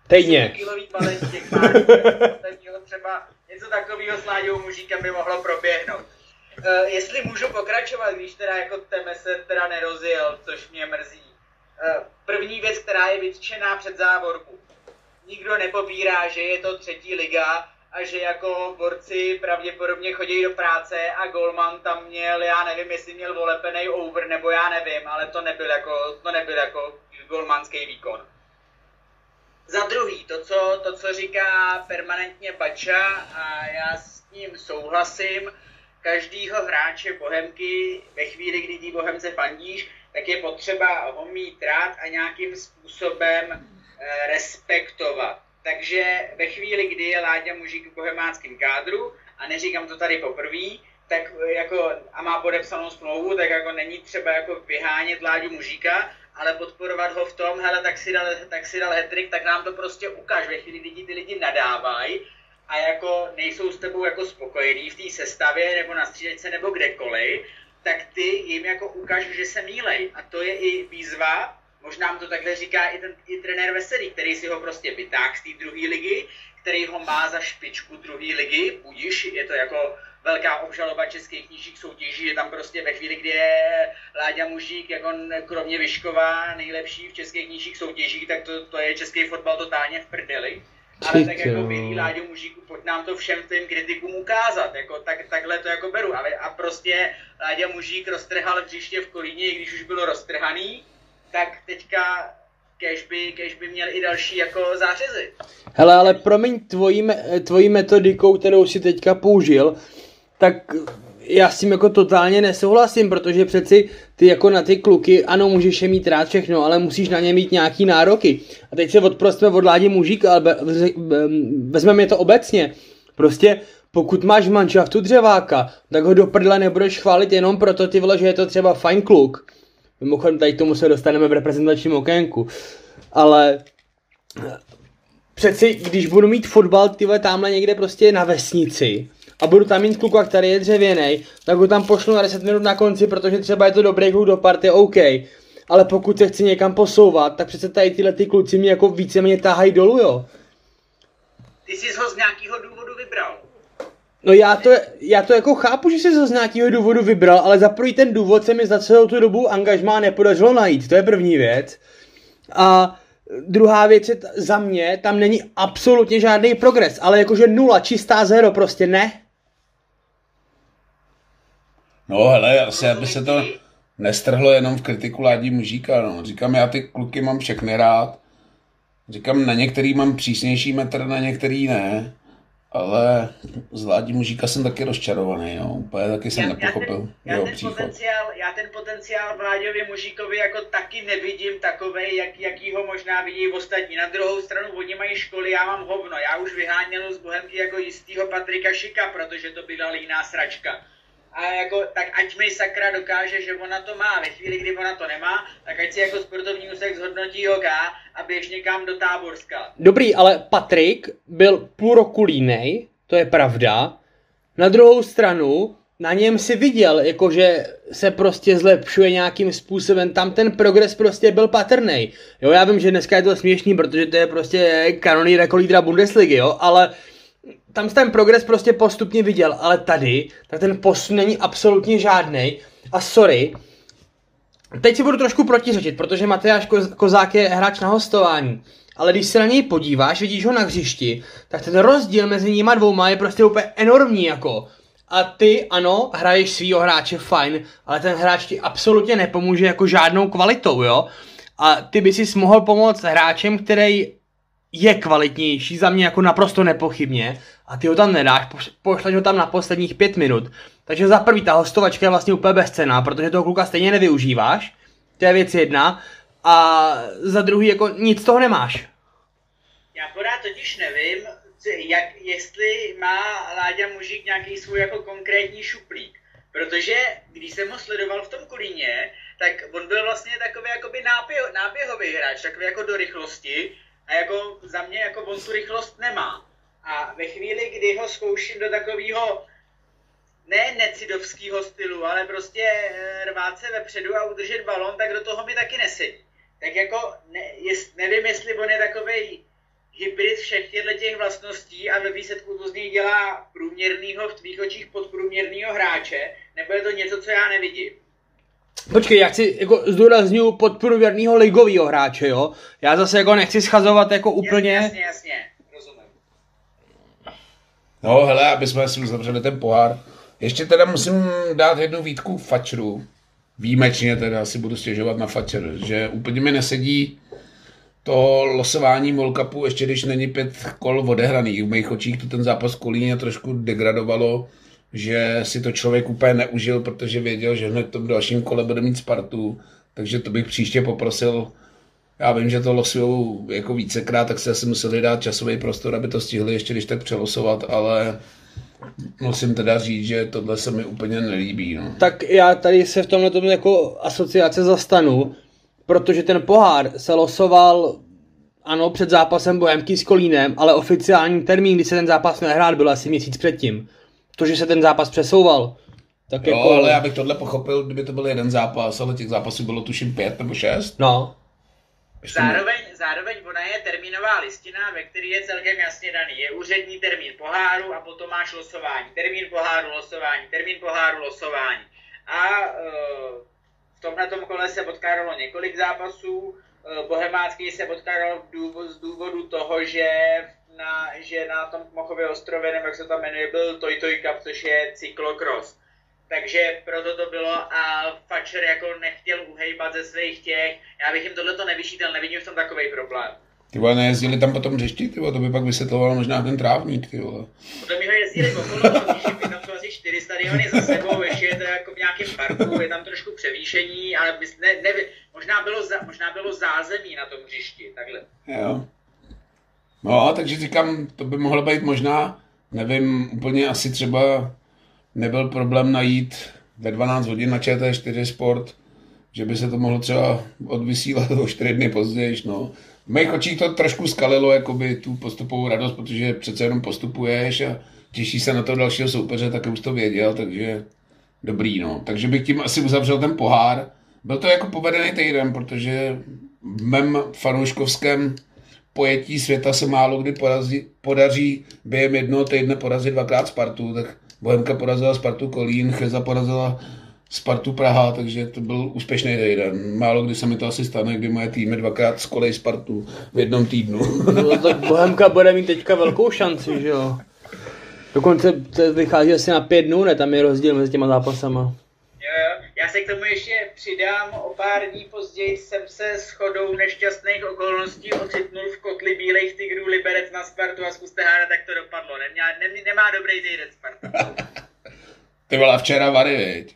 Týdně. Kilový balení těch párků. Třeba něco takového s Láďou Mužíkem by mohlo proběhnout. Uh, jestli můžu pokračovat, když teda jako Teme se teda nerozjel, což mě mrzí. Uh, první věc, která je vytčená před závorku. Nikdo nepopírá, že je to třetí liga a že jako borci pravděpodobně chodí do práce a Golman tam měl, já nevím, jestli měl volepený over, nebo já nevím, ale to nebyl jako, to nebyl jako golmanský výkon. Za druhý, to co, to, co říká permanentně Bača a já s ním souhlasím, každýho hráče Bohemky ve chvíli, kdy tí Bohemce fandíš, tak je potřeba ho mít rád a nějakým způsobem eh, respektovat. Takže ve chvíli, kdy je Láďa Mužík v bohemáckém kádru, a neříkám to tady poprvé, tak eh, jako, a má podepsanou smlouvu, tak jako není třeba jako vyhánět Láďu Mužíka, ale podporovat ho v tom, hele, tak si dal, tak si dal hetrik, tak nám to prostě ukáž. Ve chvíli, kdy ty lidi nadávají a jako nejsou s tebou jako spokojení v té sestavě nebo na střídačce nebo kdekoliv, tak ty jim jako ukáž, že se mílej. A to je i výzva, možná mu to takhle říká i, ten, i trenér Veselý, který si ho prostě vytáhl z té druhé ligy, který ho má za špičku druhé ligy, budíš, je to jako velká obžaloba českých knížích soutěží, že tam prostě ve chvíli, kdy je Láďa Mužík, jako kromě Vyškova nejlepší v českých knížích soutěžích, tak to, to je český fotbal totálně v prdeli. Ale tak jako milý Láďo Mužíku, pojď nám to všem těm kritikům ukázat, jako tak, takhle to jako beru. A, a prostě Láďa Mužík roztrhal břiště v Kolíně, i když už bylo roztrhaný, tak teďka kež by, kež by měl i další jako zářezy. Hele, ale promiň tvojí, tvojí metodikou, kterou si teďka použil, tak já s tím jako totálně nesouhlasím, protože přeci ty jako na ty kluky, ano, můžeš je mít rád všechno, ale musíš na ně mít nějaký nároky. A teď se odprostíme od Ládě Mužíka, ale be- ve- vezmeme to obecně. Prostě pokud máš v manšaftu dřeváka, tak ho do prdele nebudeš chválit jenom proto, ty vole, že je to třeba fajn kluk. Mimochodem, tady k tomu se dostaneme v reprezentačním okénku. Ale přeci, když budu mít fotbal, ty vole, tamhle někde prostě na vesnici a budu tam mít kluka, který je dřevěný, tak ho tam pošlu na 10 minut na konci, protože třeba je to dobrý kluk do party, OK. ale pokud se chci někam posouvat, tak přece tady tyhle ty kluci mě jako víceméně tahají dolů, jo. Ty jsi ho z nějakého důvodu vybral. No já to, já to jako chápu, že jsi to z nějakého důvodu vybral, ale za prvý ten důvod se mi za celou tu dobu angažmá nepodařilo najít, to je první věc. A druhá věc je, t- za mě, tam není absolutně žádný progres, ale jakože nula, čistá zero, prostě ne. No hele, asi aby se to nestrhlo jenom v kritiku Ládí Mužíka, no. Říkám, já ty kluky mám všechny rád. Říkám, na některý mám přísnější metr, na některý ne. Ale z Ládí Mužíka jsem taky rozčarovaný, jo. Úplně taky jsem nepochopil já jeho ten, příchod. potenciál, já ten potenciál Vláďovi Mužíkovi jako taky nevidím takovej, jak, jaký ho možná vidí ostatní. Na druhou stranu oni mají školy, já mám hovno. Já už vyháněl z Bohemky jako jistýho Patrika Šika, protože to byla líná sračka. A jako, tak ať mi sakra dokáže, že ona to má. Ve chvíli, kdy ona to nemá, tak ať si jako sportovní úsek zhodnotí OK a běž někam do Táborska. Dobrý, ale Patrik byl půl roku línej, to je pravda. Na druhou stranu, na něm si viděl, jakože se prostě zlepšuje nějakým způsobem, tam ten progres prostě byl patrný. Jo, já vím, že dneska je to směšný, protože to je prostě kanonýr jako lídra Bundesligy, jo, ale tam ten progres prostě postupně viděl, ale tady, tak ten posun není absolutně žádný. A sorry, teď si budu trošku protiřečit, protože Matyáš Ko- Kozák je hráč na hostování. Ale když se na něj podíváš, vidíš ho na hřišti, tak ten rozdíl mezi nima dvouma je prostě úplně enormní jako. A ty, ano, hraješ svýho hráče fajn, ale ten hráč ti absolutně nepomůže jako žádnou kvalitou, jo. A ty by si mohl pomoct hráčem, který je kvalitnější, za mě jako naprosto nepochybně, a ty ho tam nedáš, poš- pošleš ho tam na posledních pět minut. Takže za prvý ta hostovačka je vlastně úplně bezcená, protože toho kluka stejně nevyužíváš, to je věc jedna, a za druhý jako nic z toho nemáš. Já pořád totiž nevím, jak, jestli má Láďa Mužík nějaký svůj jako konkrétní šuplík. Protože když jsem ho sledoval v tom Kolíně, tak on byl vlastně takový jakoby náběh, náběhový hráč, takový jako do rychlosti. A jako za mě jako on tu rychlost nemá. A ve chvíli, kdy ho zkouším do takového ne necidovského stylu, ale prostě eh, rvát se vepředu a udržet balon, tak do toho mi taky nesedí. Tak jako ne, jest, nevím, jestli on je takovej hybrid všech těchto těch vlastností a ve výsledku to z něj dělá průměrnýho, v tvých očích podprůměrnýho hráče, nebo je to něco, co já nevidím. Počkej, já chci jako zdůraznuju podprůměrného ligového hráče, jo. Já zase jako nechci schazovat jako úplně... Jasně, jasně, rozumím. No hele, aby jsme si uzavřeli ten pohár. Ještě teda musím dát jednu výtku Fačru. Výjimečně teda si budu stěžovat na Fačer, že úplně mi nesedí to losování World Cupu, ještě když není pět kol odehraných. V mých očích to ten zápas Kolíně trošku degradovalo, že si to člověk úplně neužil, protože věděl, že hned v dalším kole bude mít Spartu, takže to bych příště poprosil já vím, že to losujou jako vícekrát, tak se asi museli dát časový prostor, aby to stihli ještě když tak přelosovat, ale musím teda říct, že tohle se mi úplně nelíbí. No. Tak já tady se v tomhle tom jako asociace zastanu, protože ten pohár se losoval ano, před zápasem Bohemky s Kolínem, ale oficiální termín, kdy se ten zápas měl hrát, byl asi měsíc předtím. To, že se ten zápas přesouval, tak Jo, jako... ale já bych tohle pochopil, kdyby to byl jeden zápas, ale těch zápasů bylo tuším pět nebo šest. No, Ještě Zároveň, zároveň ona je termínová listina, ve které je celkem jasně daný. Je úřední termín poháru a potom máš losování. Termín poháru, losování, termín poháru, losování. A uh, v tomhle kole se potkávalo několik zápasů. Uh, Bohemácký se v důvod, z důvodu toho, že na, že na tom Mochově ostrově, nebo jak se tam jmenuje, byl Toy Toy Cup, což je cyklokros. Takže proto to bylo a Fatcher jako nechtěl uhejbat ze svých těch. Já bych jim tohleto nevyšítal, nevidím v tom takový problém. Ty vole, nejezdili tam potom hřišti, ty vole, to by pak vysvětloval možná ten trávník, ty vole. Podle mě ho jezdili okolo, protože tam jsou asi čtyři stadiony za sebou, ještě je to jako v nějakém parku, je tam trošku převýšení, ale bys, ne, ne, možná, bylo za, možná bylo zázemí na tom hřišti, takhle. Jo. No, takže říkám, to by mohlo být možná, nevím, úplně asi třeba nebyl problém najít ve 12 hodin na ČT4 Sport, že by se to mohlo třeba odvysílat o 4 dny později. No. V mých očích to trošku skalilo jakoby tu postupovou radost, protože přece jenom postupuješ a těší se na to dalšího soupeře, tak už to věděl, takže dobrý. No. Takže bych tím asi uzavřel ten pohár byl to jako povedený týden, protože v mém fanouškovském pojetí světa se málo kdy podaří, podaří během jednoho týdne porazit dvakrát Spartu, tak Bohemka porazila Spartu Kolín, Cheza porazila Spartu Praha, takže to byl úspěšný týden. Málo kdy se mi to asi stane, kdy moje týmy dvakrát skolej Spartu v jednom týdnu. No, tak Bohemka bude mít teďka velkou šanci, že jo? Dokonce to vychází asi na pět dnů, ne? Tam je rozdíl mezi těma zápasama. Já se k tomu ještě přidám. O pár dní později jsem se s chodou nešťastných okolností ocitnul v kotli bílejch tigrů Liberec na Spartu a zkuste hádat, jak to dopadlo. Neměla, nem, nemá dobrý týden Sparta. Ty byla včera Vary, viď?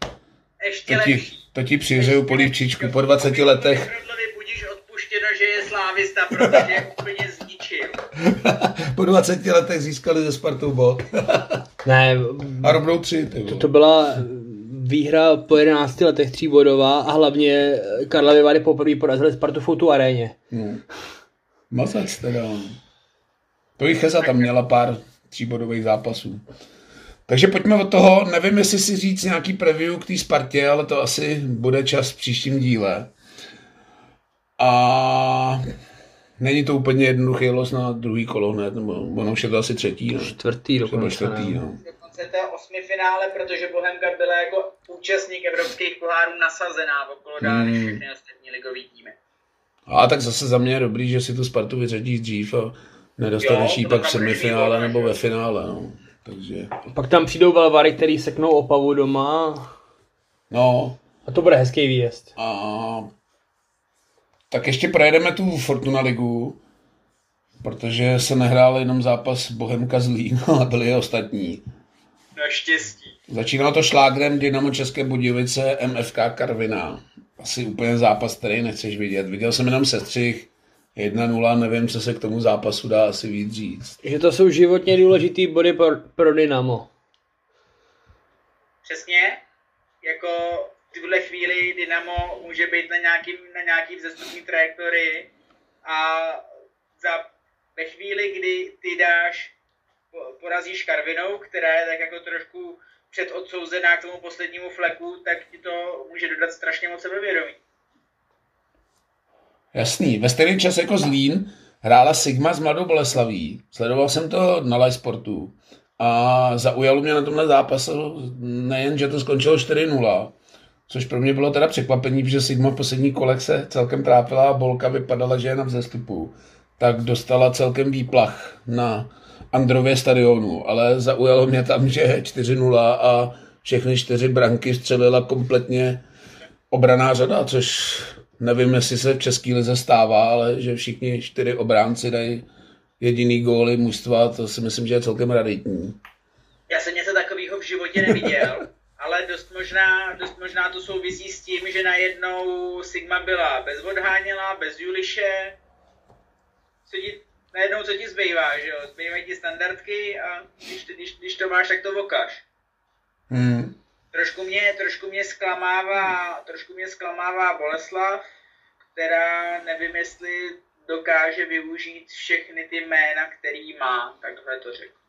Ještě To ti, lepší. to ti přihřeju polívčičku po 20 letech. Rodlovi budíš odpuštěno, že je slávista, protože je úplně zničil. po 20 letech získali ze Spartou bod. Ne, A rovnou tři, ty to, to byla výhra po 11 letech tříbodová a hlavně Karlovy Vary poprvé porazili Spartu v Foutu aréně. No. Mazec teda. To i Cheza tam měla pár tříbodových zápasů. Takže pojďme od toho, nevím, jestli si říct nějaký preview k té Spartě, ale to asi bude čas v příštím díle. A není to úplně jednoduchý los na druhý kolo, ne? Nebo ono už je to asi třetí, ne? Čtvrtý Nebo dokonce. čtvrtý, ne? no. Dokonce to je osmi finále, protože Bohemka byla jako účastník evropských pohárů nasazená okolo dál než Hmm. všechny ostatní ligový týmy. A tak zase za mě je dobrý, že si tu Spartu vyřadíš dřív a nedostaneš ji to pak v semifinále nebo ve finále, no. Takže, Pak tam přijdou Valvary, který seknou Opavu doma no, a to bude hezký výjezd. A tak ještě projedeme tu Fortuna ligu, protože se nehrál jenom zápas Bohemka Zlín, ale byli i ostatní. Naštěstí. Začínalo to šlágrem Dynamo České Budějovice MFK Karviná. Asi úplně zápas, který nechceš vidět. Viděl jsem jenom sestřih 1-0, nevím, co se k tomu zápasu dá asi víc říct. Že to jsou životně důležitý body pro, pro Dynamo. Přesně, jako v tuhle chvíli Dynamo může být na, nějakým, na nějaký vzestupní trajektorii a za, ve chvíli, kdy ty dáš, po- porazíš Karvinou, která je tak jako trošku předodsouzená k tomu poslednímu fleku, tak ti to může dodat strašně moc sebevědomí. Jasný. Ve stejný čas jako Zlín hrála Sigma s Mladou Boleslaví. Sledoval jsem to na live sportu. A zaujalo mě na tomhle zápasu nejen, že to skončilo 4-0, což pro mě bylo teda překvapení, že Sigma v posledních kolech se celkem trápila a Bolka vypadala, že je na vzestupu. Tak dostala celkem výplach na Andrově stadionu, ale zaujalo mě tam, že 4-0 a všechny čtyři branky střelila kompletně obraná řada, což nevím, jestli se v České lize stává, ale že všichni čtyři obránci dají jediný góly mužstva, to si myslím, že je celkem raditní. Já jsem něco takového v životě neviděl, ale dost možná, dost možná to souvisí s tím, že najednou Sigma byla bez odháněla, bez Juliše. Co najednou co ti zbývá, že jo? Zbývají ti standardky a když, když, když to máš, tak to vokáš. Hmm. Trošku mě, trošku mě zklamává, trošku mě zklamává Boleslav, která nevím, jestli dokáže využít všechny ty jména, který má, takhle to řeknu.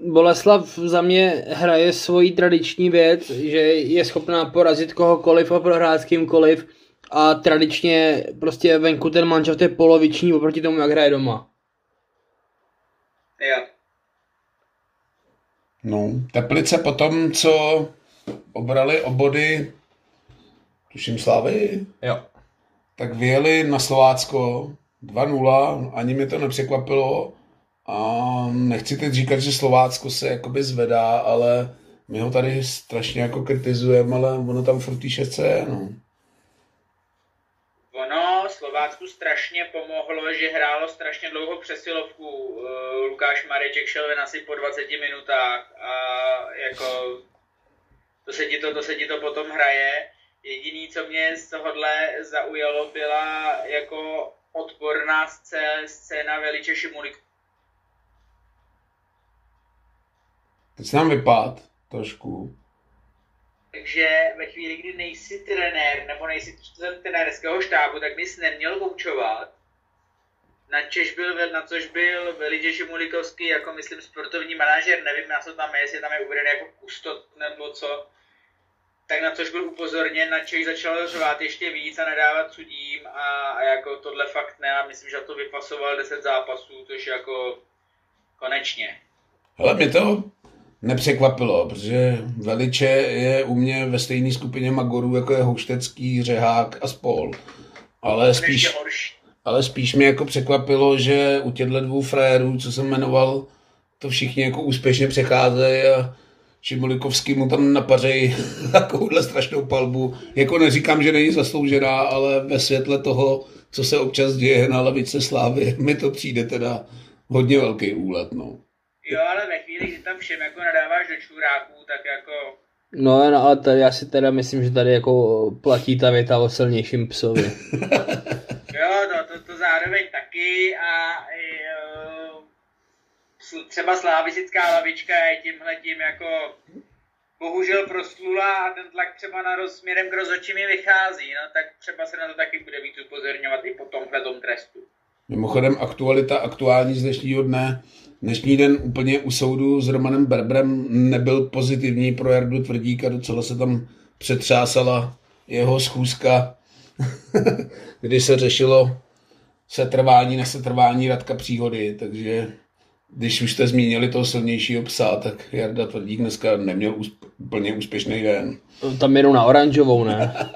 Boleslav za mě hraje svoji tradiční věc, že je schopná porazit kohokoliv a prohrát s kýmkoliv a tradičně prostě venku ten manšaft je poloviční oproti tomu, jak hraje doma. Jo. No, Teplice potom, co obrali obody, tuším Slavy, Jo. tak vyjeli na Slovácko 2-0, ani mě to nepřekvapilo a nechci teď říkat, že Slovácko se jakoby zvedá, ale my ho tady strašně jako kritizujeme, ale ono tam furt té šestce je, no. Ono Slovácku strašně pomohlo, že hrálo strašně dlouho přesilovku. Eh, Lukáš Mareček šel ven asi po 20 minutách a jako to se ti to, to, se ti to potom hraje. Jediný, co mě z tohohle zaujalo, byla jako odporná scé- scéna Veliče Šimulik. Teď se nám vypad trošku. Takže ve chvíli, kdy nejsi trenér nebo nejsi člen trenérského štábu, tak bys neměl koučovat. Na, Češ byl, na což byl Veliče Šimulikovský jako myslím sportovní manažer, nevím na co tam je, jestli tam je uvedený jako kustot nebo co. tak na což byl upozorněn, na Čech začal řvát ještě víc a nadávat sudím a, a jako tohle fakt ne a myslím, že to vypasoval 10 zápasů, což jako konečně. Ale mě to nepřekvapilo, protože Veliče je u mě ve stejné skupině Magorů, jako je Houštecký, Řehák a Spol. Ale spíš, ale spíš mě jako překvapilo, že u těchto dvou frérů, co jsem jmenoval, to všichni jako úspěšně přecházejí a Šimolikovský mu tam napařej takovouhle strašnou palbu. Jako neříkám, že není zasloužená, ale ve světle toho, co se občas děje na lavice Slávy, mi to přijde teda hodně velký úlet, no. Jo, ale ve chvíli, kdy tam všem jako nadáváš do čuráků, tak jako... No, no ale tady, já si teda myslím, že tady jako platí ta věta o silnějším psovi. jo, no, to, to zároveň taky a uh, třeba slávisická lavička je tímhle tím jako bohužel proslula a ten tlak třeba na roz, směrem k rozhodčím vychází, no, tak třeba se na to taky bude víc upozorňovat i po tomhle tom trestu. Mimochodem aktualita aktuální z dnešního dne Dnešní den úplně u soudu s Romanem Berbrem nebyl pozitivní pro Jardu Tvrdíka, docela se tam přetřásala jeho schůzka, kdy se řešilo setrvání, nesetrvání Radka Příhody, takže když už jste zmínili toho silnějšího psa, tak Jarda Tvrdík dneska neměl úsp- úplně úspěšný den. Tam jenom na oranžovou, ne?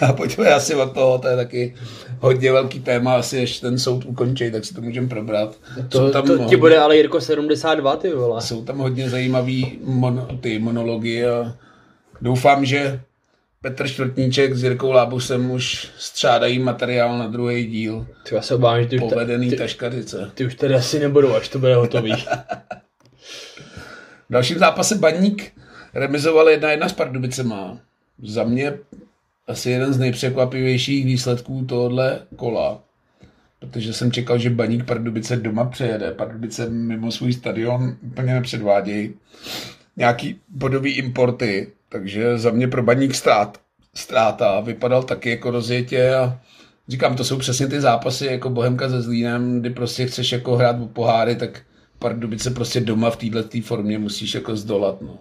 A pojďme asi od toho, to je taky hodně velký téma, asi ještě ten soud ukončí, tak si to můžeme probrat. To, tam, to ti bude ale Jirko 72, ty vole. Jsou tam hodně zajímavý mon, ty monology a doufám, že Petr Čtvrtníček s Jirkou Lábusem už střádají materiál na druhý díl. Ty já se obávám, že ty už, Povedený ty, taškarice. Ty už tady asi nebudou, až to bude hotový. v dalším zápase Baník remizoval jedna jedna s Pardubicema. Za mě asi jeden z nejpřekvapivějších výsledků tohohle kola. Protože jsem čekal, že Baník Pardubice doma přejede. Pardubice mimo svůj stadion úplně nepředvádějí. Nějaký bodový importy, takže za mě pro Baník strát, ztráta. Vypadal taky jako rozjetě a říkám, to jsou přesně ty zápasy jako Bohemka se Zlínem, kdy prostě chceš jako hrát o poháry, tak Pardubice prostě doma v této formě musíš jako zdolat. No.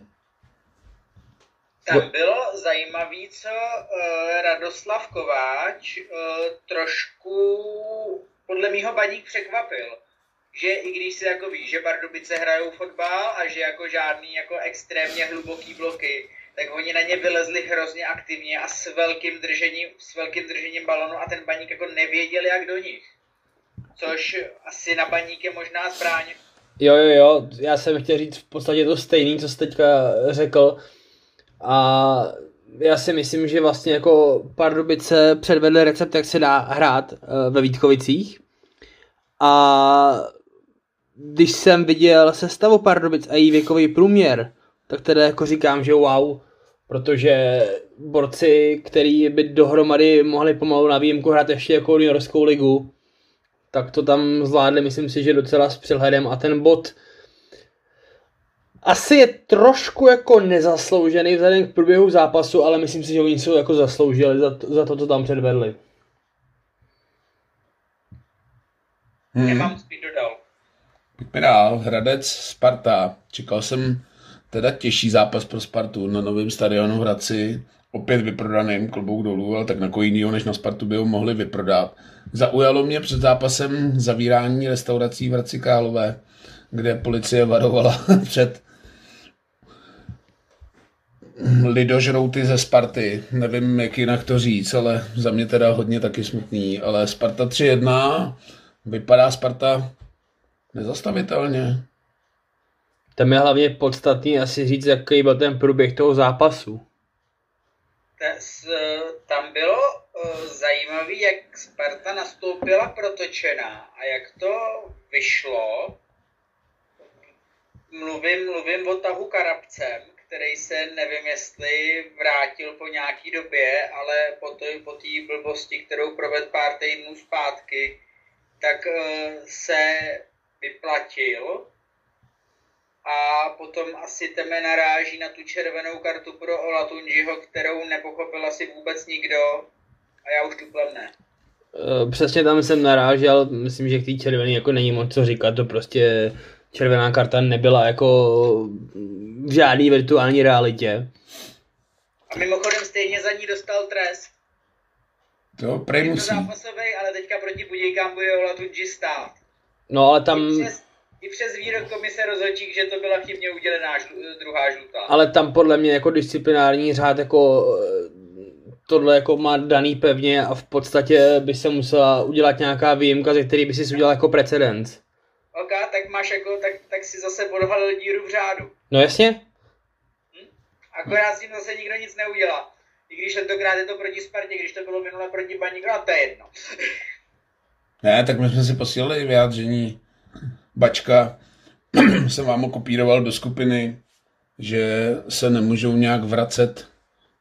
Tam bylo zajímavé, co uh, Radoslav Kováč uh, trošku podle mýho baník překvapil. Že i když si jako ví, že Bardubice hrajou fotbal a že jako žádný jako extrémně hluboký bloky, tak oni na ně vylezli hrozně aktivně a s velkým držením, s velkým držením balonu a ten baník jako nevěděl, jak do nich. Což asi na baník je možná zbraň. Jo, jo, jo, já jsem chtěl říct v podstatě to stejný, co jsi teďka řekl a já si myslím, že vlastně jako Pardubice předvedli recept, jak se dá hrát eh, ve Vítkovicích. A když jsem viděl sestavu Pardubic a její věkový průměr, tak teda jako říkám, že wow, protože borci, který by dohromady mohli pomalu na výjimku hrát ještě jako juniorskou ligu, tak to tam zvládli, myslím si, že docela s přihledem a ten bod asi je trošku jako nezasloužený vzhledem k průběhu zápasu, ale myslím si, že oni jsou jako zasloužili za to, za to co tam předvedli. Hmm. Nemám spíš dodal. Pojďme dál. Hradec, Sparta. Čekal jsem teda těžší zápas pro Spartu na novém stadionu v Hradci. Opět vyprodaným klobouk dolů, ale tak na jinýho než na Spartu by ho mohli vyprodat. Zaujalo mě před zápasem zavírání restaurací v Hradci Králové, kde policie varovala před lidožrouty ze Sparty. Nevím, jak jinak to říct, ale za mě teda hodně taky smutný. Ale Sparta 3-1, vypadá Sparta nezastavitelně. Tam je hlavně podstatný asi říct, jaký byl ten průběh toho zápasu. Tam bylo uh, zajímavé, jak Sparta nastoupila protočená a jak to vyšlo. Mluvím, mluvím o tahu Karabcem, který se nevím, jestli vrátil po nějaký době, ale po té po blbosti, kterou provedl pár týdnů zpátky, tak uh, se vyplatil a potom asi teme naráží na tu červenou kartu pro Olatunjiho, kterou nepochopil asi vůbec nikdo a já už tuplem ne. Eh, přesně tam jsem narážel, myslím, že k té červený jako není moc co říkat, to prostě červená karta nebyla jako v žádný virtuální realitě. A mimochodem stejně za ní dostal trest. To prej Je to musí. zápasový, ale teďka proti Budějkám bude Olatunji stát. No ale tam, I přes, I přes výrok komise rozhodčík, že to byla chybně udělená žlu, druhá žlutá. ale tam podle mě jako disciplinární řád jako eh, tohle jako má daný pevně a v podstatě by se musela udělat nějaká výjimka, ze který by si udělal jako precedens. OK, tak máš jako, tak, tak si zase podhalil díru v řádu. No jasně, Akorát s tím zase nikdo nic neudělá. I když tentokrát je to proti Spartě, když to bylo minule proti Baníku, a to je jedno. Ne, tak my jsme si posílali vyjádření Bačka. jsem vám ho kopíroval do skupiny, že se nemůžou nějak vracet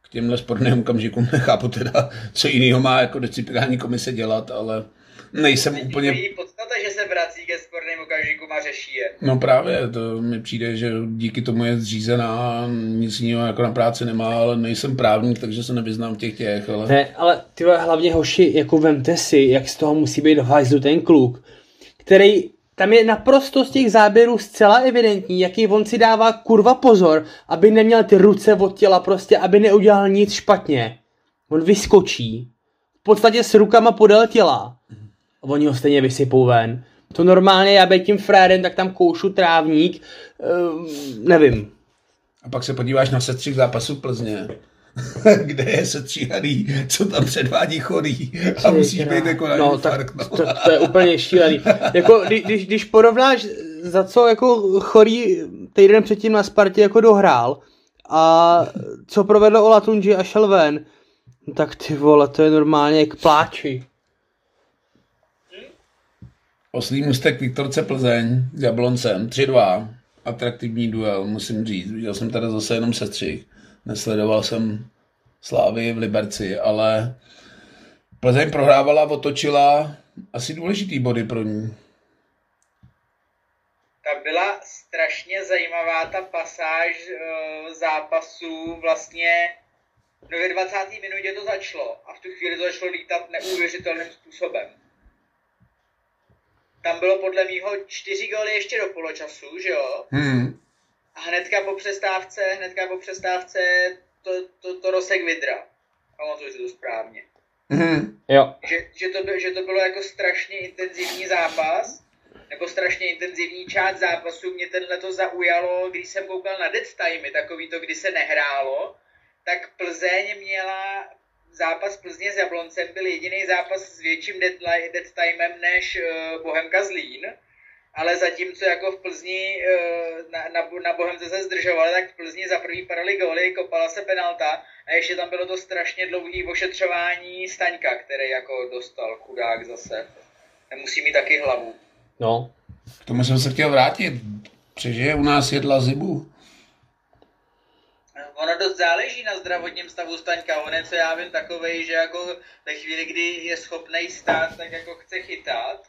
k těmhle sporným okamžikům. Nechápu teda, co jiného má jako disciplinární komise dělat, ale nejsem Úplně... podstata, ke sporným okamžikům a řeší je. No právě, to mi přijde, že díky tomu je zřízená, nic jiného jako na práci nemá, ale nejsem právník, takže se nevyznám v těch těch, ale... Ne, ale ty vole, hlavně hoši, jako vemte si, jak z toho musí být v hajzlu ten kluk, který tam je naprosto z těch záběrů zcela evidentní, jaký on si dává kurva pozor, aby neměl ty ruce od těla prostě, aby neudělal nic špatně. On vyskočí, v podstatě s rukama podél těla. A oni ho stejně vysypou ven. To normálně, já být tím frérem, tak tam koušu trávník, ehm, nevím. A pak se podíváš na setřih zápasu Plzně, kde je setříhaný, co tam předvádí chorý a musíš být jako na no, tak. No. to, to, je úplně šílený. Jako, kdy- když, když porovnáš, za co jako chorý týden předtím na Spartě jako dohrál a co provedl Olatunji a šel ven, no tak ty vole, to je normálně k pláči. Oslý mustek Viktorce Plzeň Jabloncem 3-2. Atraktivní duel, musím říct. Viděl jsem tady zase jenom setřih. Nesledoval jsem Slávy v Liberci, ale Plzeň prohrávala, otočila asi důležitý body pro ní. Ta byla strašně zajímavá ta pasáž uh, zápasu vlastně no ve 20. minutě to začalo a v tu chvíli to začalo lítat neuvěřitelným způsobem. Tam bylo podle mýho čtyři góly ještě do poločasu, že jo? Hmm. A hnedka po přestávce, hnedka po přestávce to, to, to Rosek Vidra. Pamatuju si to správně. Hmm. Jo. Že, že, to, by- že to bylo jako strašně intenzivní zápas, nebo strašně intenzivní část zápasu. Mě tenhle to zaujalo, když jsem koukal na dead timey, takový to, kdy se nehrálo, tak Plzeň měla zápas Plzně s Jabloncem byl jediný zápas s větším dead, timem než uh, Bohemka Zlín. Ale zatímco jako v Plzni uh, na, na, na Bohemce se zdržovali, tak v Plzni za první padaly góly, kopala se penalta a ještě tam bylo to strašně dlouhý ošetřování Staňka, který jako dostal chudák zase. Nemusí mít taky hlavu. No. K tomu jsem se chtěl vrátit. Přežije u nás jedla zibu. Ono dost záleží na zdravotním stavu Staňka. On je, co já vím, takovej, že jako ve chvíli, kdy je schopný stát, tak jako chce chytat.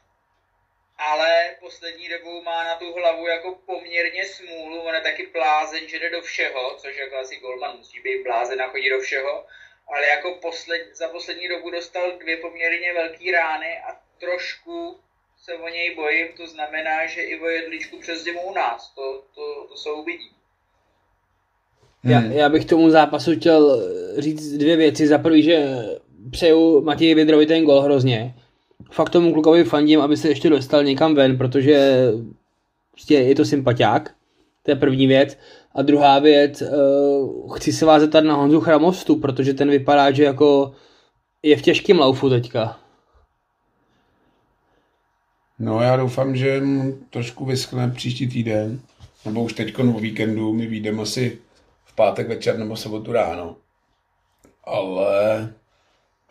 Ale poslední dobou má na tu hlavu jako poměrně smůlu. On je taky blázen, že jde do všeho, což jako asi Golman musí být blázen a chodí do všeho. Ale jako posled, za poslední dobu dostal dvě poměrně velké rány a trošku se o něj bojím. To znamená, že i o jedličku přes zimu u nás. To, to, to se uvidí. Já, Hmm. já bych tomu zápasu chtěl říct dvě věci. Za prvý, že přeju Matěji Vidrovi ten gol hrozně. Fakt tomu klukovi fandím, aby se ještě dostal někam ven, protože prostě je to sympatiák. To je první věc. A druhá věc, uh, chci se vás zeptat na Honzu Chramostu, protože ten vypadá, že jako je v těžkém laufu teďka. No já doufám, že mu trošku vyschne příští týden. Nebo už teď o víkendu. My vyjdeme asi pátek večer nebo sobotu ráno. Ale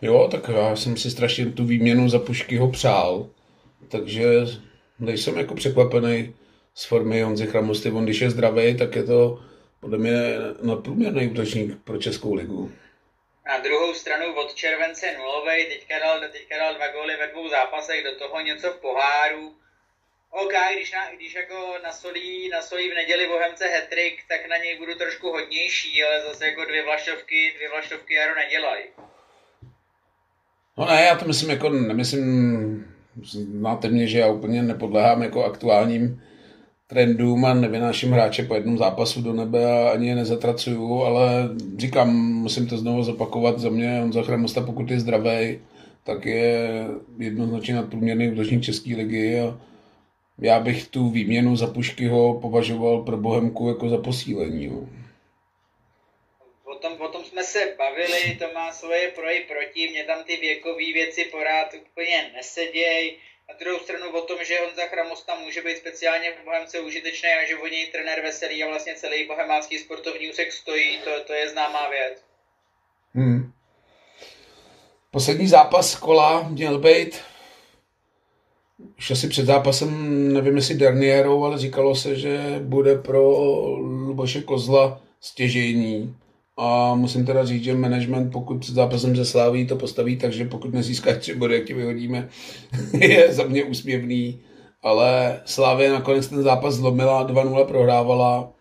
jo, tak já jsem si strašně tu výměnu za Puškyho přál. Takže nejsem jako překvapený z formy Honzy Chramosty. On když je zdravý, tak je to podle mě nadprůměrný útočník pro Českou ligu. Na druhou stranu od července nulovej, teďka dal, teďka dal dva góly ve dvou zápasech, do toho něco v poháru. OK, když, na, když jako nasolí, nasolí v neděli Bohemce hetrik, tak na něj budu trošku hodnější, ale zase jako dvě vlaštovky, dvě vlaštovky jaro nedělají. No ne, já to myslím jako, nemyslím, znáte mě, že já úplně nepodléhám jako aktuálním trendům a nevynáším hráče po jednom zápasu do nebe a ani je nezatracuju, ale říkám, musím to znovu zopakovat, za mě Honza Chramosta, pokud je zdravý, tak je jednoznačně nadprůměrný útočník České ligy a já bych tu výměnu za Puškyho považoval pro Bohemku jako za posílení. Jo. O tom, o tom jsme se bavili, to má svoje pro i proti, mě tam ty věkové věci porád úplně neseděj. Na druhou stranu o tom, že Honza Chramosta může být speciálně v Bohemce užitečný a že o něj trenér veselý a vlastně celý bohemácký sportovní úsek stojí, to, to je známá věc. Hmm. Poslední zápas kola měl být už asi před zápasem, nevím jestli Dernierou, ale říkalo se, že bude pro Luboše Kozla stěžejní. A musím teda říct, že management, pokud před zápasem ze Sláví to postaví, takže pokud nezískáš tři body, jak ti vyhodíme, je za mě úsměvný. Ale Slávě nakonec ten zápas zlomila, 2-0 prohrávala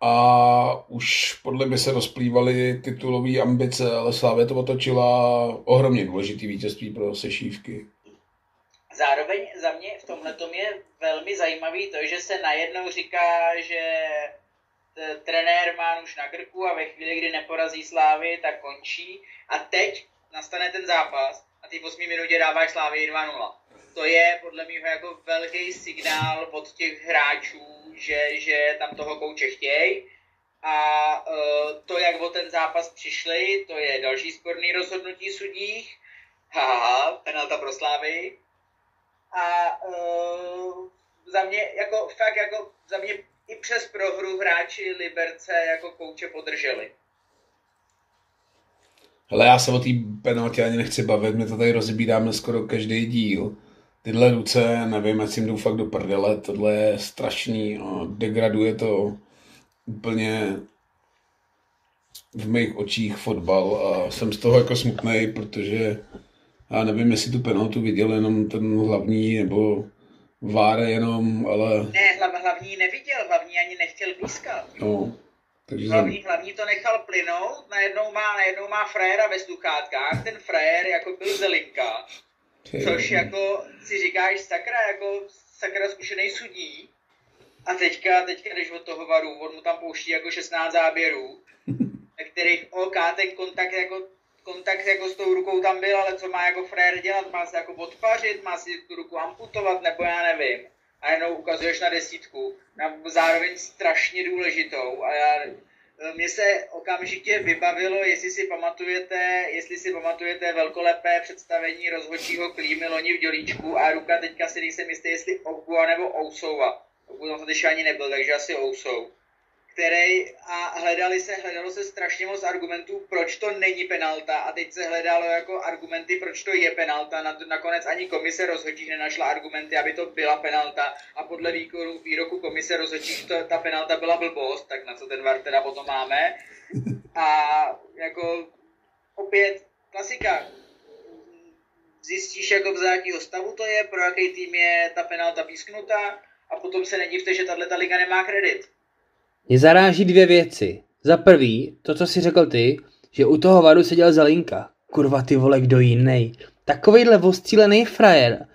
a už podle mě se rozplývaly titulové ambice, ale Slávě to otočila ohromně důležitý vítězství pro sešívky. Zároveň za mě v tomhle je velmi zajímavý to, že se najednou říká, že trenér má už na krku a ve chvíli, kdy neporazí Slávy, tak končí. A teď nastane ten zápas a ty v 8 minutě dáváš Slávy 2-0. To je podle mě jako velký signál od těch hráčů, že, že tam toho kouče chtějí. A uh, to, jak o ten zápas přišli, to je další sporný rozhodnutí sudích. Haha, penalta pro Slávy. A uh, za mě, jako fakt, jako za mě i přes prohru hráči Liberce jako kouče podrželi. Hele, já se o té penaltě ani nechci bavit, my to tady rozbíráme skoro každý díl. Tyhle ruce, nevím, jestli jim jdou fakt do prdele, tohle je strašný a degraduje to úplně v mých očích fotbal a jsem z toho jako smutný, protože já nevím, jestli tu penaltu viděl jenom ten hlavní nebo Váre jenom, ale... Ne, hlav, hlavní neviděl, hlavní ani nechtěl pískat. No, takže hlavní, hlavní to nechal plynout, najednou má, najednou má fréra ve sluchátkách, ten frér jako byl zelinka, což jako si říkáš sakra, jako sakra zkušený sudí. A teďka, teďka když od toho varu, on mu tam pouští jako 16 záběrů, ve kterých OK, ten kontakt jako kontakt jako s tou rukou tam byl, ale co má jako frér dělat? Má se jako odpařit, má si tu ruku amputovat, nebo já nevím. A jenom ukazuješ na desítku, na zároveň strašně důležitou. A já, mně se okamžitě vybavilo, jestli si pamatujete, jestli si pamatujete velkolepé představení rozhodčího klímy loni v Dělíčku a ruka teďka si nejsem jistý, jestli Ogua nebo Ousova. Ogua tam ani nebyl, takže asi Ousou který a hledali se, hledalo se strašně moc argumentů, proč to není penalta a teď se hledalo jako argumenty, proč to je penalta. Na, nakonec ani komise rozhodčí nenašla argumenty, aby to byla penalta a podle výkonu, výroku komise rozhodčí, to, ta penalta byla blbost, tak na co ten VAR teda potom máme. A jako opět klasika, zjistíš jako za jakého stavu to je, pro jaký tým je ta penalta písknuta a potom se nedivte, že tahle liga nemá kredit. Mě zaráží dvě věci. Za prvý, to, co si řekl ty, že u toho varu seděl Zelinka. Kurva, ty vole, kdo jiný. Takovejhle ostřílený frajer.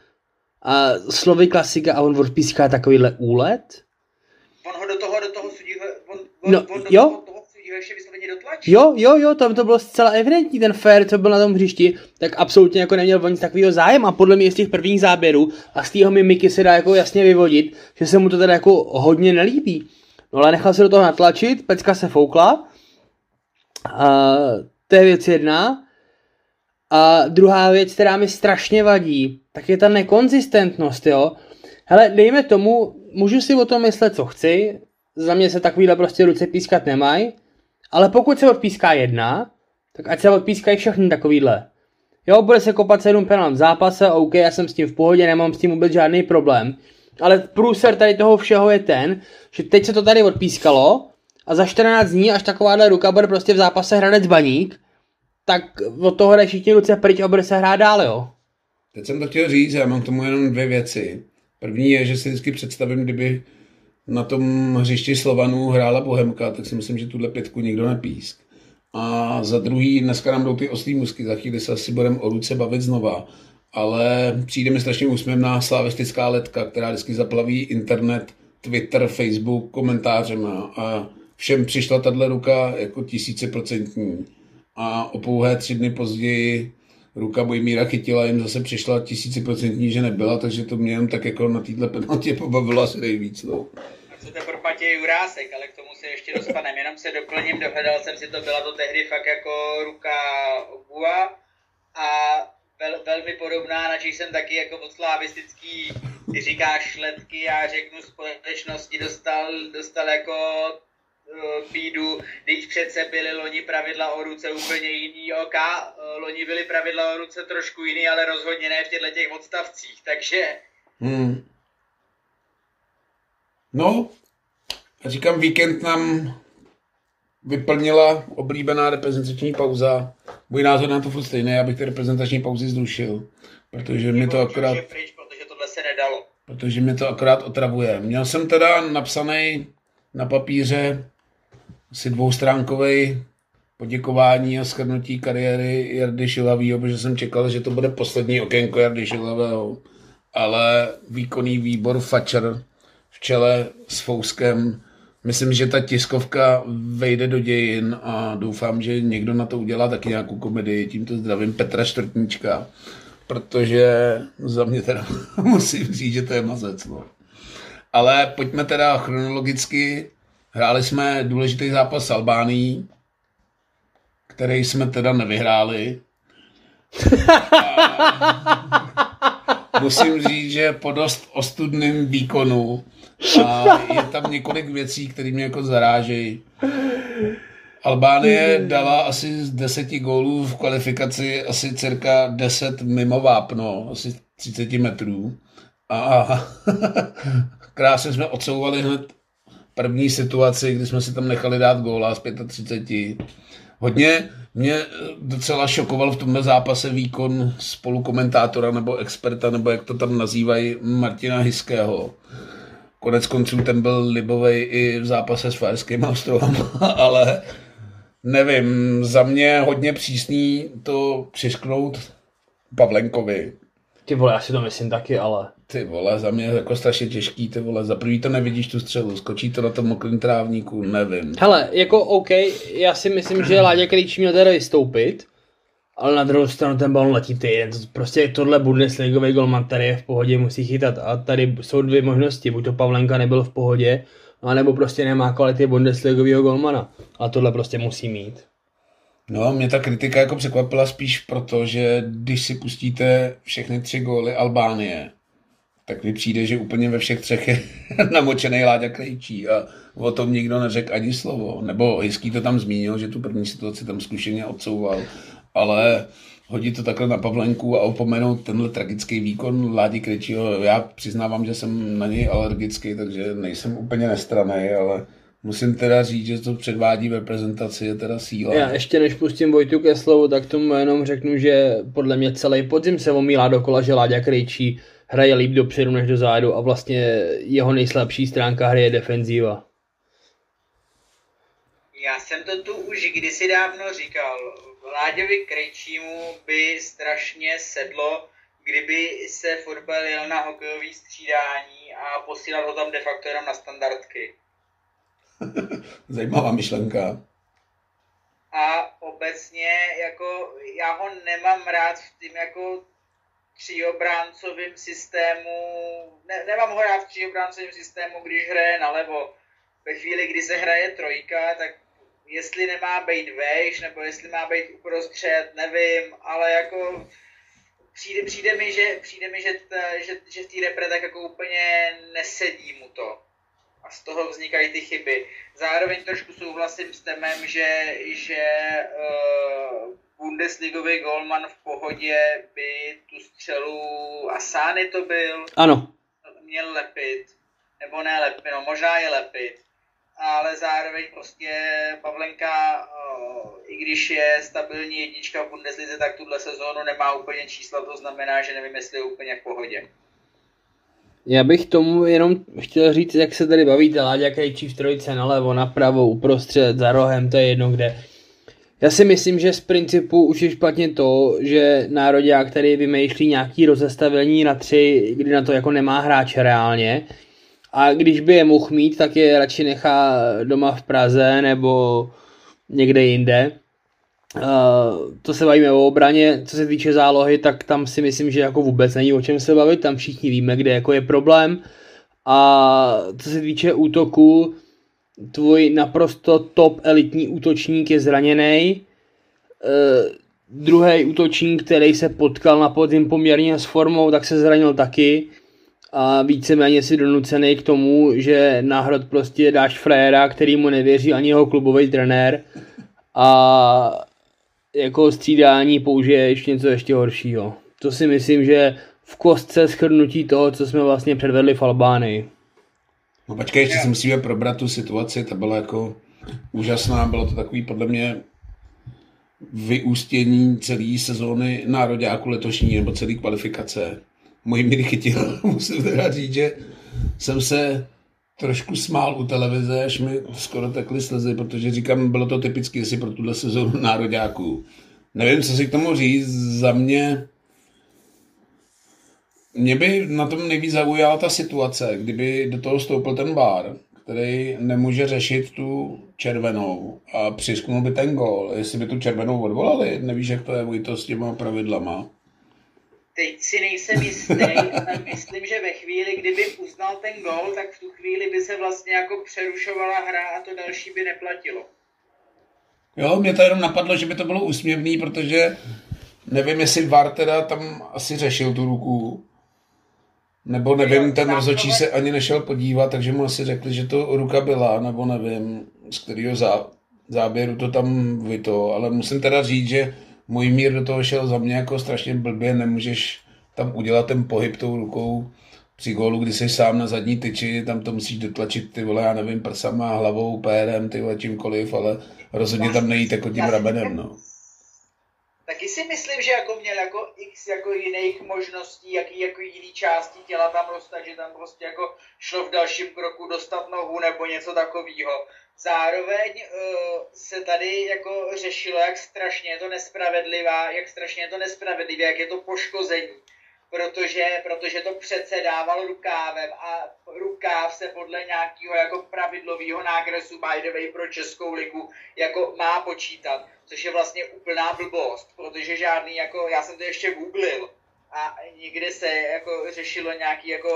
A slovy klasika a on odpíská takovýhle úlet? On ho do toho, do toho sudí, on, on, no, on do jo? toho, toho sudí ještě vysloveně dotlačí. Jo, jo, jo, tam to bylo zcela evidentní, ten fair, co byl na tom hřišti, tak absolutně jako neměl o nic takového zájem a podle mě z těch prvních záběrů a z tého mimiky se dá jako jasně vyvodit, že se mu to teda jako hodně nelíbí. No ale nechal se do toho natlačit, pecka se foukla. A to je věc jedna. A druhá věc, která mi strašně vadí, tak je ta nekonzistentnost, jo. Hele, dejme tomu, můžu si o tom myslet, co chci, za mě se takovýhle prostě ruce pískat nemají, ale pokud se odpíská jedna, tak ať se odpískají všechny takovýhle. Jo, bude se kopat sedm penalt v zápase, OK, já jsem s tím v pohodě, nemám s tím vůbec žádný problém. Ale průser tady toho všeho je ten, že teď se to tady odpískalo a za 14 dní, až takováhle ruka bude prostě v zápase hranec baník, tak od toho jde všichni ruce pryč a bude se hrát dál, jo. Teď jsem to chtěl říct, já mám tomu jenom dvě věci. První je, že si vždycky představím, kdyby na tom hřišti Slovanů hrála Bohemka, tak si myslím, že tuhle pětku nikdo nepísk. A za druhý, dneska nám jdou ty oslý musky, za chvíli se asi budeme o ruce bavit znova ale přijde mi strašně úsměvná slavistická letka, která vždycky zaplaví internet Twitter, Facebook komentářem a všem přišla tahle ruka jako tisíciprocentní. A o pouhé tři dny později ruka Bojmíra chytila, jim zase přišla tisíciprocentní, že nebyla, takže to mě jen tak jako na této penaltě pobavilo asi nejvíc. No. Co to pro Matěj Jurásek, ale k tomu se ještě dostaneme. Jenom se doplním, dohledal jsem si to, byla to tehdy fakt jako ruka Ogua a vel, velmi podobná, na jsem taky jako moc slavistický, ty říkáš letky, já řeknu společnosti, dostal, dostal jako feedu, když přece byly loni pravidla o ruce úplně jiný, OK, loni byly pravidla o ruce trošku jiný, ale rozhodně ne v těchto těch odstavcích, takže... Hmm. No, říkám, víkend nám vyplnila oblíbená reprezentační pauza. Můj názor na to furt stejný, abych ty reprezentační pauzy zrušil, protože mi to akorát... protože tohle se nedalo. Protože mi to akorát otravuje. Měl jsem teda napsaný na papíře asi dvoustránkový poděkování a shrnutí kariéry Jardy Šilavýho, protože jsem čekal, že to bude poslední okénko Jardy Šilavého. Ale výkonný výbor Fatscher v čele s Fouskem Myslím, že ta tiskovka vejde do dějin a doufám, že někdo na to udělá taky nějakou komedii. Tímto zdravím Petra Čtvrtníčka, protože za mě teda musím říct, že to je mazec. No. Ale pojďme teda chronologicky. Hráli jsme důležitý zápas s Albánií, který jsme teda nevyhráli. A musím říct, že po dost ostudným výkonu a je tam několik věcí, které mě jako zarážejí. Albánie dala asi z deseti gólů v kvalifikaci asi cirka 10 mimo vápno, asi 30 metrů. A krásně jsme odsouvali hned první situaci, kdy jsme si tam nechali dát góla z 35. Hodně mě docela šokoval v tomhle zápase výkon spolukomentátora nebo experta, nebo jak to tam nazývají, Martina Hiského Konec konců ten byl libovej i v zápase s Fajerským ostrovem, ale nevím, za mě hodně přísný to přisknout Pavlenkovi. Ty vole, já si to myslím taky, ale... Ty vole, za mě jako strašně těžký, ty vole, za prvý to nevidíš tu střelu, skočí to na tom mokrém trávníku, nevím. Hele, jako OK, já si myslím, že Láďa Krejčí měl teda vystoupit, ale na druhou stranu ten balon letí týden. Prostě tohle Bundesligový golman tady je v pohodě, musí chytat. A tady jsou dvě možnosti, buď to Pavlenka nebyl v pohodě, anebo prostě nemá kvality Bundesligového golmana. A tohle prostě musí mít. No, mě ta kritika jako překvapila spíš proto, že když si pustíte všechny tři góly Albánie, tak mi přijde, že úplně ve všech třech je namočený Láďa Krejčí a o tom nikdo neřekl ani slovo. Nebo Hezký to tam zmínil, že tu první situaci tam zkušeně odsouval ale hodit to takhle na Pavlenku a opomenout tenhle tragický výkon Ládi Kryčího. Já přiznávám, že jsem na něj alergický, takže nejsem úplně nestraný, ale musím teda říct, že to předvádí v reprezentaci je teda síla. Já ještě než pustím Vojtu ke slovu, tak tomu jenom řeknu, že podle mě celý podzim se omílá dokola, že Láďa Krejčí hraje líp dopředu než dozadu a vlastně jeho nejslabší stránka hry je defenzíva. Já jsem to tu už kdysi dávno říkal Láďovi Krejčímu by strašně sedlo, kdyby se fotbal jel na hokejový střídání a posílal ho tam de facto jenom na standardky. Zajímavá myšlenka. A obecně, jako, já ho nemám rád v tím jako tříobráncovým systému, ne, nemám ho rád v tříobráncovým systému, když hraje nalevo. Ve chvíli, kdy se hraje trojka, tak jestli nemá být vejš, nebo jestli má být uprostřed, nevím, ale jako přijde, přijde mi, že, přijde mi, že, ta, že, že v té repre tak jako úplně nesedí mu to. A z toho vznikají ty chyby. Zároveň trošku souhlasím s temem, že, že uh, Bundesligový golman v pohodě by tu střelu Asány to byl. Ano. Měl lepit. Nebo ne lepit, no možná je lepit ale zároveň prostě Pavlenka, i když je stabilní jednička v Bundeslize, tak tuhle sezónu nemá úplně čísla, to znamená, že nevím, jestli je úplně v pohodě. Já bych tomu jenom chtěl říct, jak se tady bavíte, Láďa Krejčí v trojce nalevo, napravo, uprostřed, za rohem, to je jedno kde. Já si myslím, že z principu už je špatně to, že národák tady vymýšlí nějaký rozestavení na tři, kdy na to jako nemá hráč reálně A když by je mohl mít, tak je radši nechá doma v Praze nebo někde jinde. Uh, to se bavíme o obraně, co se týče zálohy, tak tam si myslím, že jako vůbec není o čem se bavit, tam všichni víme, kde jako je problém. A co se týče útoku, tvůj naprosto top elitní útočník je zraněný. Uh, druhý útočník, který se potkal na podzim poměrně s formou, tak se zranil taky a víceméně si donucený k tomu, že náhrad prostě dáš fréra, který mu nevěří ani jeho klubový trenér a jako střídání použije ještě něco ještě horšího. To si myslím, že v kostce schrnutí toho, co jsme vlastně předvedli v Albánii. No počkej, ještě si musíme probrat tu situaci, ta byla jako úžasná, bylo to takový podle mě vyústění celé sezóny nároďáku letošní nebo celé kvalifikace. Můj míry chytil, musím teda říct, že jsem se trošku smál u televize, až mi skoro tekly slzy, protože říkám, bylo to typicky asi pro tuhle sezónu nároďáků. Nevím, co si k tomu říct, za mě mě by na tom nejvíc zaujala ta situace, kdyby do toho stoupil ten bar, který nemůže řešit tu červenou a přisknul by ten gol. Jestli by tu červenou odvolali, nevíš, jak to je Vojto s těma pravidlama. Teď si nejsem jistý, myslím, že ve chvíli, kdyby uznal ten gol, tak v tu chvíli by se vlastně jako přerušovala hra a to další by neplatilo. Jo, mě to jenom napadlo, že by to bylo úsměvný, protože nevím, jestli VAR teda tam asi řešil tu ruku, nebo nevím, ten rozhodčí se ani nešel podívat, takže mu asi řekli, že to ruka byla, nebo nevím, z kterého zá, záběru to tam vy to, ale musím teda říct, že můj mír do toho šel za mě jako strašně blbě, nemůžeš tam udělat ten pohyb tou rukou při gólu, kdy jsi sám na zadní tyči, tam to musíš dotlačit ty vole, já nevím, prsama, hlavou, pérem, ty vole, čímkoliv, ale rozhodně tam nejít jako tím ramenem, no. Taky si myslím, že jako měl jako x jako jiných možností, jaký jako jiný části těla tam dostat, že tam prostě jako šlo v dalším kroku dostat nohu nebo něco takového. Zároveň uh, se tady jako řešilo, jak strašně je to nespravedlivá, jak strašně je to nespravedlivé, jak je to poškození protože, protože to přece dával rukávem a rukáv se podle nějakého jako pravidlového nákresu by the way pro Českou ligu jako má počítat, což je vlastně úplná blbost, protože žádný jako, já jsem to ještě googlil a někde se jako řešilo nějaký jako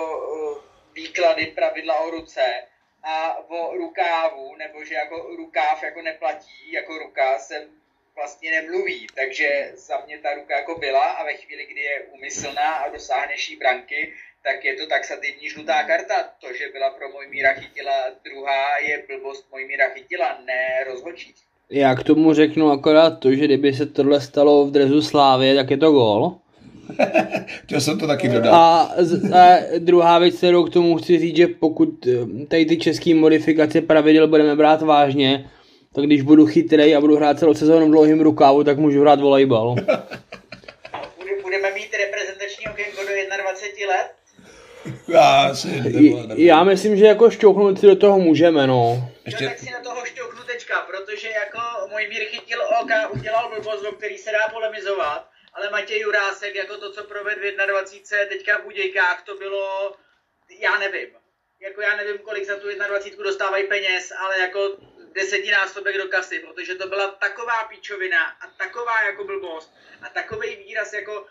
výklady pravidla o ruce a o rukávu, nebo že jako rukáv jako neplatí, jako ruka se vlastně nemluví, takže za mě ta ruka jako byla a ve chvíli, kdy je umyslná a dosáhneš jí branky, tak je to taxativní žlutá karta. To, že byla pro míra chytila druhá, je blbost míra chytila, ne rozhodčí. Já k tomu řeknu akorát to, že kdyby se tohle stalo v drezu Slávě, tak je to gól. Chtěl jsem to taky dodat. A, a druhá věc, kterou k tomu chci říct, že pokud eh, tady ty české modifikace pravidel budeme brát vážně, tak když budu chytrý a budu hrát celou sezónu v dlouhým rukávu, tak můžu hrát volejbal. Budeme mít reprezentační okénko do 21 let? Já, si, nebo. já myslím, že jako šťouchnout si do toho můžeme, no. Ještě... No, tak si na toho šťouchnu tečka, protože jako můj mír chytil OK, udělal blbost, o který se dá polemizovat, ale Matěj Jurásek, jako to, co proved v 21. teďka v Budějkách, to bylo, já nevím. Jako já nevím, kolik za tu 21 dostávají peněz, ale jako desetinásobek do kasy, protože to byla taková píčovina a taková jako blbost a takový výraz jako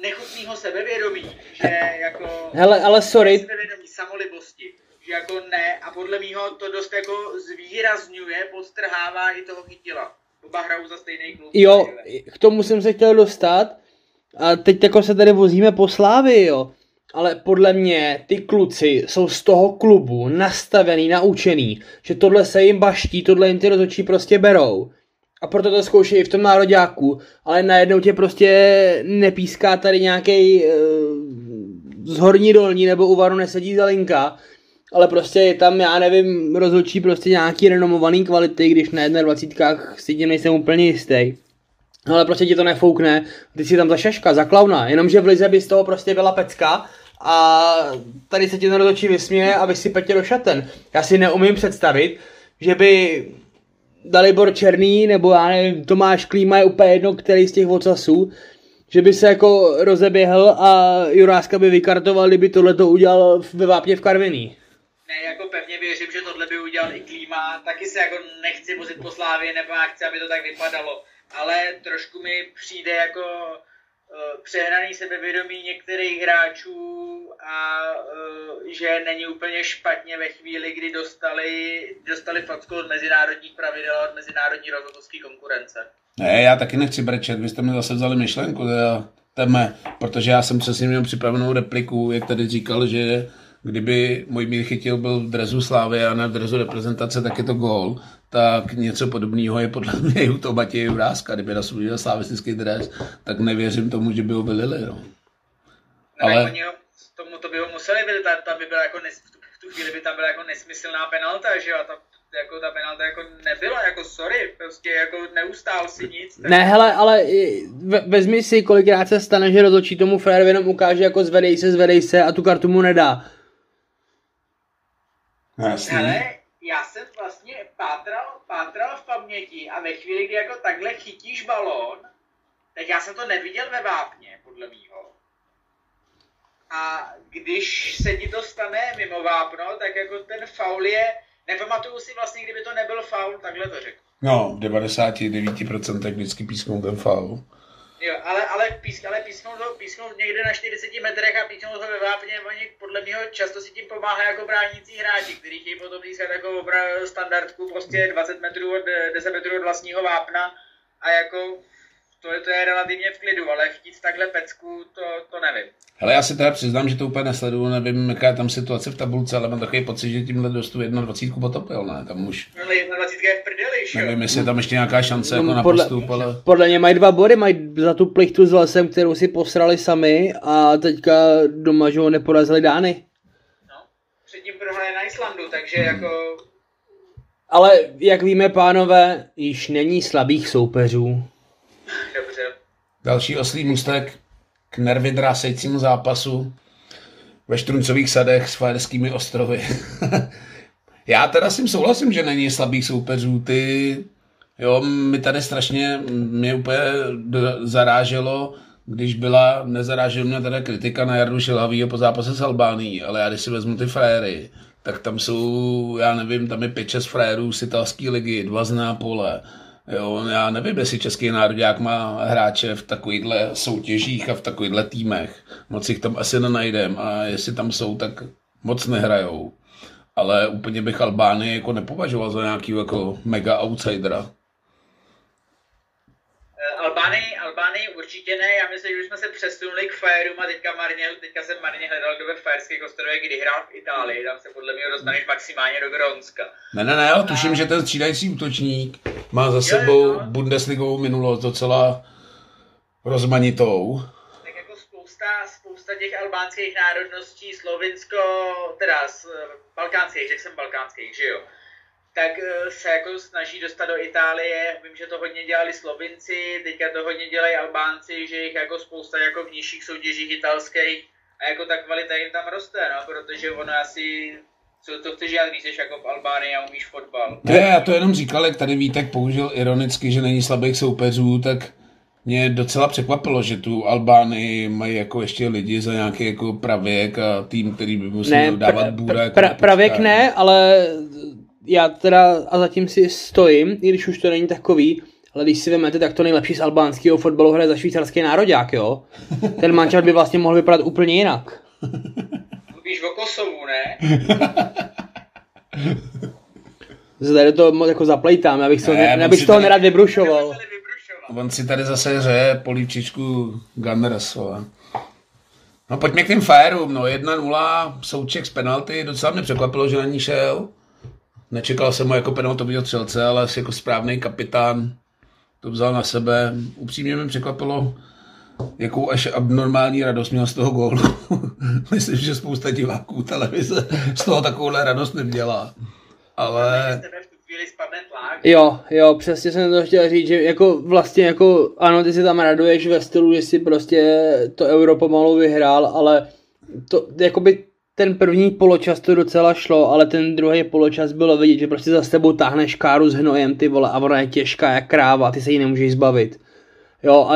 nechutného sebevědomí, že jako... Hele, ale sorry. Sebevědomí, samolibosti, že jako ne a podle mýho to dost jako zvýrazňuje, podstrhává i toho chytila. Oba hrajou za stejný klub. Jo, k tomu jsem se chtěl dostat a teď jako se tady vozíme po Slávy, jo ale podle mě ty kluci jsou z toho klubu nastavený, naučený, že tohle se jim baští, tohle jim ty rozhodčí prostě berou. A proto to zkoušejí v tom nároďáku, ale najednou tě prostě nepíská tady nějaký uh, z horní dolní nebo u varu nesedí zalinka, ale prostě je tam, já nevím, rozhodčí prostě nějaký renomovaný kvality, když na 21 si tím nejsem úplně jistý. Ale prostě ti to nefoukne, ty si tam za šaška, za klauna, jenomže v Lize by z toho prostě byla pecka a tady se ti to rozhodčí vysměje a si petě do šaten. Já si neumím představit, že by Dalibor Černý nebo já nevím, Tomáš Klíma je úplně jedno, který z těch ocasů, že by se jako rozeběhl a Juráska by vykartoval, kdyby tohle to udělal ve Vápně v Karviní. ne, jako pevně věřím, že tohle by udělal i klíma, taky se jako nechci vozit po Slávě, nebo já chci, aby to tak vypadalo, ale trošku mi přijde jako přehnaný sebevědomí některých hráčů a uh, že není úplně špatně ve chvíli, kdy dostali, dostali facku od mezinárodních pravidel, od mezinárodní rozhodovské konkurence. Ne, já taky nechci brečet, vy jste mi zase vzali myšlenku, teme, protože já jsem přesně měl připravenou repliku, jak tady říkal, že kdyby můj mír chytil byl v drezu Slávy a ne v drezu reprezentace, tak je to gól, tak něco podobného je podle mě i u toho Matěje Juráska. Kdyby nasloužil slavistický dres, tak nevěřím tomu, že by ho vylili. No. Ale... Oni ho, tomu to by ho museli vylit, tam by byla jako nes, v tu chvíli by tam byla jako nesmyslná penalta, že jo, a ta, jako ta penalta jako nebyla, jako sorry, prostě jako neustál si nic. Ne, hele, ale vezmi si, kolikrát se stane, že rozhodčí tomu frajerovi jenom ukáže jako zvedej se, zvedej se a tu kartu mu nedá. Jasně. Hele, já jsem vlastně pátral, pátral v paměti a ve chvíli, kdy jako takhle chytíš balón, tak já jsem to neviděl ve vápně, podle mýho. A když se ti to stane mimo vápno, tak jako ten faul je, nepamatuju si vlastně, kdyby to nebyl faul, takhle to řekl. No, v 99% vždycky písknou ten faul. Jo, ale, ale, písk, ale písknou, to, písknou někde na 40 metrech a písknou to ve vápně, oni podle mě často si tím pomáhají jako bránící hráči, kteří chtějí potom pískat jako standardku prostě 20 metrů od, 10 metrů od vlastního vápna a jako to je, to je relativně v klidu, ale chtít takhle pecku, to, to nevím. Hele, já si teda přiznám, že to úplně nesleduju, nevím, jaká je tam situace v tabulce, ale mám takový pocit, že tímhle dostu 21 potopil, ne? Tam už... No, 21 je v prdeli, šo? Nevím, jestli je tam ještě nějaká šance no, jako na podle, postup, ale... Podle mě mají dva body, mají za tu plichtu s lesem, kterou si posrali sami a teďka doma, že ho neporazili Dány. No, předtím prohráli na Islandu, takže hmm. jako... Ale jak víme, pánové, již není slabých soupeřů. Dobře. Další oslý můstek k nervy drásejícímu zápasu ve Štruncových sadech s Fajerskými ostrovy. Já teda s tím souhlasím, že není slabých soupeřů. Ty, jo, mi tady strašně, mě úplně zaráželo, když byla, nezarážela mě teda kritika na Jardu Šilhavýho po zápase s Albánií, ale já když si vezmu ty frajery, tak tam jsou, já nevím, tam je pět, šest frérů z italské ligy, dva z Nápole, Jo, já nevím, jestli český národák má hráče v takovýchhle soutěžích a v takovýchhle týmech. Moc jich tam asi nenajdem a jestli tam jsou, tak moc nehrajou. Ale úplně bych Albány jako nepovažoval za nějaký jako mega outsidera. Albány, Albány určitě ne, já myslím, že už jsme se přesunuli k Fajerům a teďka, marně, teďka jsem marně hledal, kdo ve Fajerských ostrovech kdy hrál v Itálii, tam se podle mě dostaneš maximálně do Grónska. Ne, ne, ne, já tuším, a... že ten střídající útočník má za sebou jo, jo. Bundesligovou minulost docela rozmanitou. Tak jako spousta, spousta těch albánských národností, Slovinsko, teda z balkánských, řekl jsem balkánských, že jo? Tak eh, se jako snaží dostat do Itálie. Vím, že to hodně dělali Slovinci, teďka to hodně dělají Albánci, že jich jako spousta jako v nižších soutěžích italských a jako ta kvalita jim tam roste, no, protože ono asi co to chceš dělat, když jsi jako v Albánii a umíš fotbal. Ne, já to jenom říkal, jak tady Vítek použil ironicky, že není slabých soupeřů, tak mě docela překvapilo, že tu Albánii mají jako ještě lidi za nějaký jako pravěk a tým, který by musel ne, dávat bůra. Jako pra, pravěk ne, ale já teda a zatím si stojím, i když už to není takový, ale když si vezmete, tak to nejlepší z albánského fotbalu hraje za švýcarský národák, jo? Ten mančat by vlastně mohl vypadat úplně jinak. Mluvíš o Kosovu, ne? Zde to jako zaplejtám, abych, ne, ne, abych z toho nerad vybrušoval. On si tady zase hřeje polívčičku Gunnersova. No pojďme k těm fajerům, no 1-0, souček z penalty, docela mě překvapilo, že na ní šel. Nečekal jsem ho jako penaltovýho střelce, ale asi jako správný kapitán to vzal na sebe. Upřímně mi překvapilo, jakou až abnormální radost měl z toho gólu. Myslím, že spousta diváků televize z toho takovouhle radost neměla. Ale... Jo, jo, přesně jsem to chtěl říct, že jako vlastně jako, ano, ty si tam raduješ ve stylu, že si prostě to euro pomalu vyhrál, ale to, jakoby ten první poločas to docela šlo, ale ten druhý poločas bylo vidět, že prostě za tebou táhneš káru s hnojem, ty vole, a ona je těžká jak kráva, ty se jí nemůžeš zbavit. Jo, a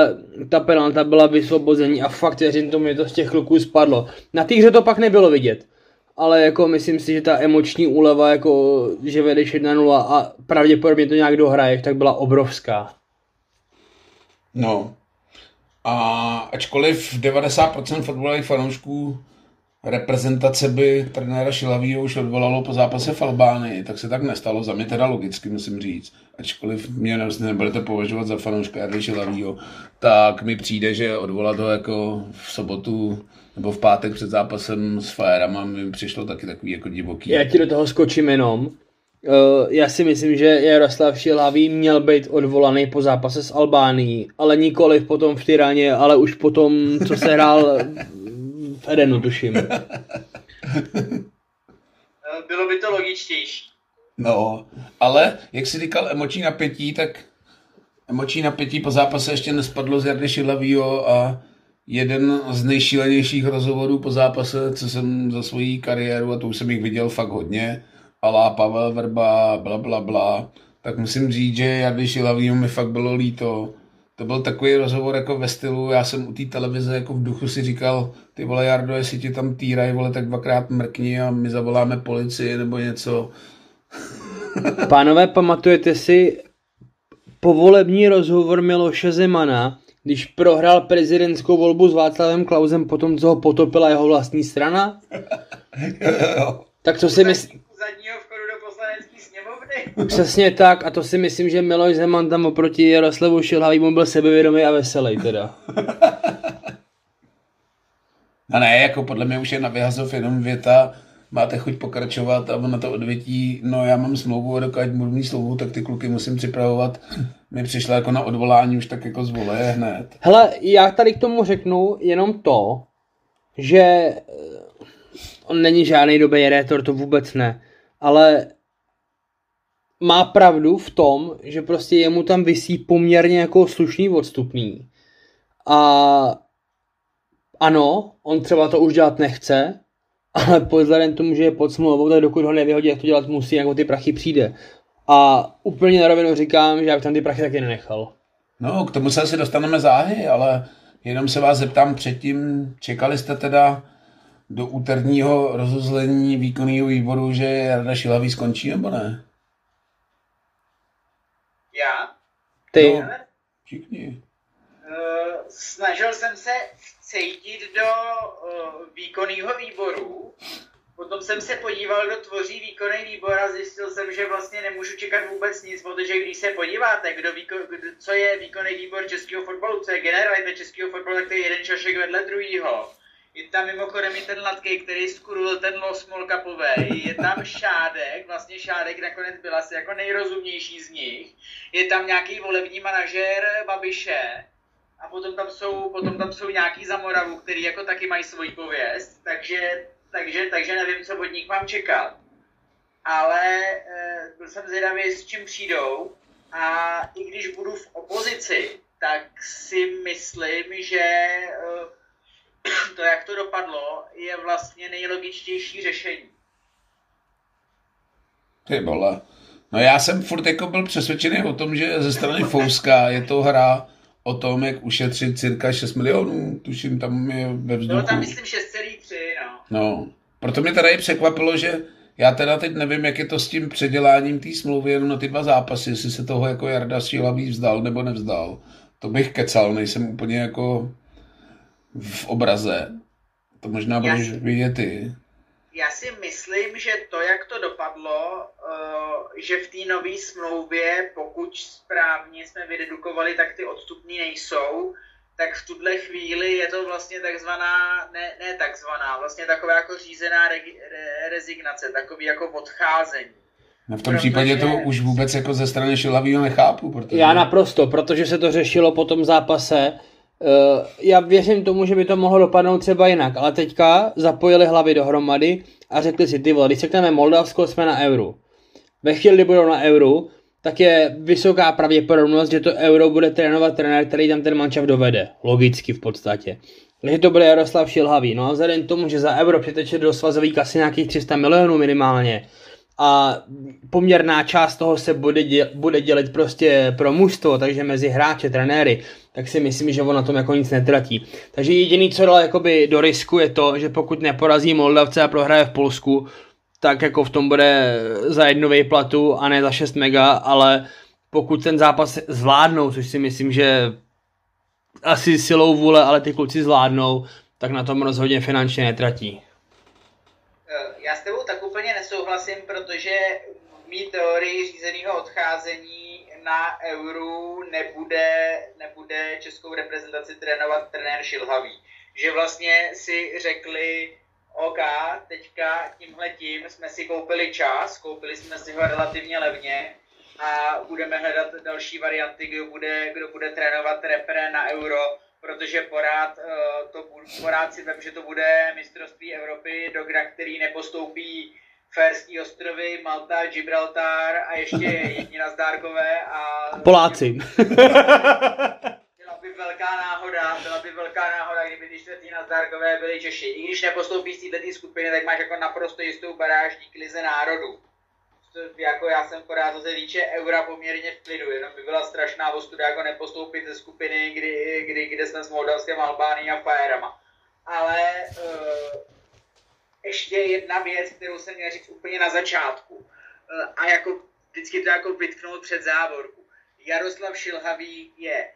ta penalta byla vysvobození a fakt věřím tomu, že to z těch kluků spadlo. Na té hře to pak nebylo vidět. ale jako myslím si, že ta emoční úleva, jako že vedeš 1-0 a pravděpodobně to nějak dohraješ, tak byla obrovská. No. A ačkoliv 90% fotbalových fanoušků reprezentace by trenéra Šilavýho už odvolalo po zápase v Albánii, tak se tak nestalo, za mě teda logicky musím říct. Ačkoliv mě nebudete považovat za fanouška Jardy Šilavýho, tak mi přijde, že odvolat ho jako v sobotu nebo v pátek před zápasem s Fajerama mi přišlo taky takový jako divoký. Já ti do toho skočím jenom. Uh, já si myslím, že Jaroslav Šilavý měl být odvolaný po zápase s Albánií, ale nikoli potom v Tyraně, ale už potom, co se hrál v Edenu, tuším. Bylo by to logičtější. No, ale jak jsi říkal emoční napětí, tak emoční napětí po zápase ještě nespadlo z Jardy Šilavýho a jeden z nejšílenějších rozhovorů po zápase, co jsem za svoji kariéru, a to už jsem jich viděl fakt hodně, alá Pavel Verba, bla, bla, bla, tak musím říct, že Jardy Šilavýho mi fakt bylo líto. To byl takový rozhovor jako ve stylu, já jsem u té televize jako v duchu si říkal, ty vole Jardo, jestli ti tam týraj, vole, tak dvakrát mrkni a my zavoláme policii nebo něco. Pánové, pamatujete si povolební rozhovor Miloše Zemana, když prohrál prezidentskou volbu s Václavem Klausem potom, co ho potopila jeho vlastní strana? tak to si myslím... Přesně tak a to si myslím, že Miloš Zeman tam oproti Jaroslavu Šilhavýmu byl sebevědomý a veselý teda. A ne, jako podle mě už je na vyhazov jenom věta, máte chuť pokračovat a na to odvětí, no já mám smlouvu a dokud budu mít smlouvu, tak ty kluky musím připravovat. Mi přišlo jako na odvolání už tak jako zvole hned. Hele, já tady k tomu řeknu jenom to, že eh, on není žádný dobrý rétor, to vůbec ne, ale má pravdu v tom, že prostě jemu tam vysí poměrně jako slušný odstupný. A ano, on třeba to už dělat nechce, ale vzhledem tomu, že je pod smlouvou, tak dokud ho nevyhodí, jak to dělat musí, jako ty prachy přijde. A úplně na rovinu říkám, že já bych tam ty prachy taky nenechal. No, k tomu se asi dostaneme záhy, ale jenom se vás zeptám předtím, čekali jste teda do úterního rozuzlení výkonného výboru, že Jarda Šilavý skončí, nebo ne? Já? Ty? No, všichni. Uh, snažil jsem se cítit do uh, výkonného výboru. Potom jsem se podíval, kdo tvoří výkonný výbor a zjistil jsem, že vlastně nemůžu čekat vůbec nic, protože když se podíváte, kdo výko, kdo, co je výkonný výbor českého fotbalu, co je generalita českého fotbalu, tak to je jeden čašek vedle druhého. Je tam mimochodem i ten Latkej, který skurul ten los Molkapovej. Je tam Šádek, vlastně Šádek nakonec byl asi jako nejrozumnější z nich. Je tam nějaký volební manažer Babiše, a potom tam jsou, potom tam jsou nějaký za Moravu, který jako taky mají svoji pověst, takže, takže, takže nevím, co od nich mám čekat. Ale e, byl jsem zvědavý, s čím přijdou a i když budu v opozici, tak si myslím, že e, to, jak to dopadlo, je vlastně nejlogičtější řešení. Ty vole. No já jsem furt jako byl přesvědčený o tom, že ze strany Fouska je to hra o tom, jak ušetřit cirka 6 milionů, tuším, tam je ve vzduchu. Bylo tam, myslím, 6,3, no. No, proto mě teda i překvapilo, že já teda teď nevím, jak je to s tím předěláním té smlouvy jenom na ty dva zápasy, jestli se toho jako Jarda Šílavý vzdal nebo nevzdal. To bych kecal, nejsem úplně jako v obraze. To možná budeš vidět ty. Já si myslím, že to, jak to dopadlo, že v té nové smlouvě, pokud správně jsme vydedukovali, tak ty odstupní nejsou, tak v tuhle chvíli je to vlastně takzvaná, ne, ne takzvaná, vlastně taková jako řízená re, re, rezignace, takový jako odcházení. No v tom protože... případě to už vůbec jako ze strany Šilavýho nechápu. Protože... Já naprosto, protože se to řešilo po tom zápase. Já věřím tomu, že by to mohlo dopadnout třeba jinak, ale teďka zapojili hlavy dohromady a řekli si, ty vole, když řekneme Moldavsko, jsme na euru. Ve chvíli, kdy budou na euru, tak je vysoká pravděpodobnost, že to euro bude trénovat trenér, který tam ten mančav dovede. Logicky v podstatě. Takže to bude Jaroslav Šilhavý. No a vzhledem k tomu, že za euro přiteče do svazový kasy nějakých 300 milionů minimálně a poměrná část toho se bude, děl, bude dělit prostě pro mužstvo, takže mezi hráče, trenéry, tak si myslím, že on na tom jako nic netratí. Takže jediný, co dal jakoby do risku je to, že pokud neporazí Moldavce a prohraje v Polsku, tak jako v tom bude za jednu výplatu a ne za 6 mega, ale pokud ten zápas zvládnou, což si myslím, že asi silou vůle, ale ty kluci zvládnou, tak na tom rozhodně finančně netratí. Já s tebou tak nesouhlasím, protože mít teorii řízeného odcházení na euru nebude, nebude českou reprezentaci trénovat trenér Šilhavý. Že vlastně si řekli, OK, teďka tímhle tím jsme si koupili čas, koupili jsme si ho relativně levně a budeme hledat další varianty, kdo bude, kdo bude trénovat repre na euro, protože porád, eh, to, porád si vím, že to bude mistrovství Evropy, do který nepostoupí Ferský ostrovy, Malta, Gibraltar a ještě jedni nazdárkové a... Poláci. byla by velká náhoda, byla by velká náhoda, kdyby ty čtvrtý nazdárkové byli Češi. I když nepostoupí z této skupiny, tak máš jako naprosto jistou baráž díky lize národů. Jako já jsem pořád, co se týče eura, poměrně v klidu, jenom by byla strašná ostuda jako nepostoupit ze skupiny, kdy, kdy, kde jsme s Moldavskem, Albánií a Fajerama. Ale uh, ještě jedna věc, kterou jsem měl říct úplně na začátku. Uh, a jako vždycky to jako vytknout před závorku. Jaroslav Šilhavý je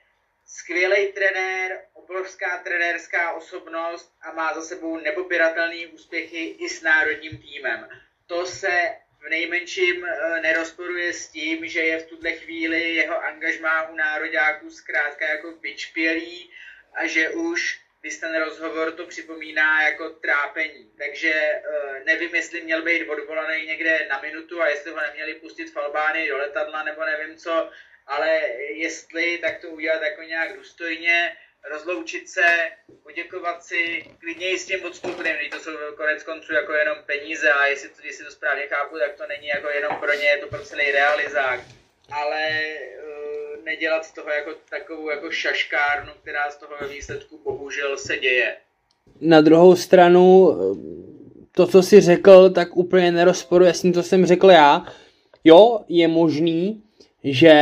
skvělý trenér, obrovská trenérská osobnost a má za sebou nepopiratelné úspěchy i s národním týmem. To se v nejmenším eh, nerozporuje s tím, že je v tuhle chvíli jeho angažmá u nároďáků zkrátka jako vyčpělý a že už když ten rozhovor to připomíná jako trápení. Takže eh, nevím, jestli měl být odvolaný někde na minutu a jestli ho neměli pustit v Albánii do letadla nebo nevím co, ale jestli, tak to udělat jako nějak důstojně, rozloučit se, poděkovat si, klidně s tím odstupným, když to jsou konec konců jako jenom peníze a jestli to, jestli to správně chápu, tak to není jako jenom pro ně, je to pro celý realizák. Ale nedělat z toho jako takovou jako šaškárnu, která z toho výsledku bohužel se děje. Na druhou stranu, to, co jsi řekl, tak úplně nerozporuje s tím, co jsem řekl já. Jo, je možný, že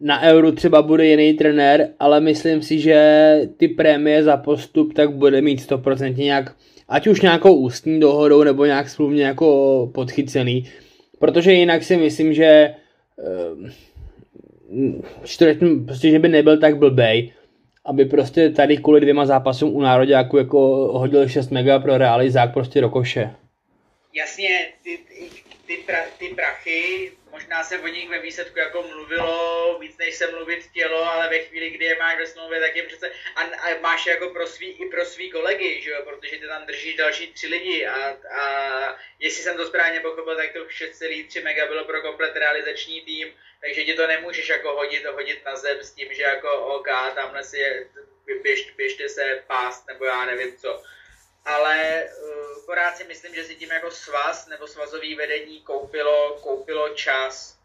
na Euro třeba bude jiný trenér, ale myslím si, že ty prémie za postup tak bude mít 100% nějak, ať už nějakou ústní dohodou nebo nějak smluvně jako podchycený, protože jinak si myslím, že uh, prostě, že by nebyl tak blbej, aby prostě tady kvůli dvěma zápasům u nároďáku jako hodil 6 mega pro realizák prostě do koše. Jasně, ty, ty, ty, pra, ty prachy možná se o nich ve výsledku jako mluvilo víc, než se mluvit chtělo, ale ve chvíli, kdy je máš ve smlouvě, tak je přece, a, a máš jako pro svý, i pro svý kolegy, že jo, protože ty tam drží další tři lidi a, a jestli jsem to správně pochopil, tak to 6,3 mega bylo pro komplet realizační tým, takže ti to nemůžeš jako hodit, hodit na zem s tím, že jako OK, tamhle si je, běž, běžte se pást, nebo já nevím co ale uh, pořád si myslím, že si tím jako svaz nebo svazový vedení koupilo, koupilo čas.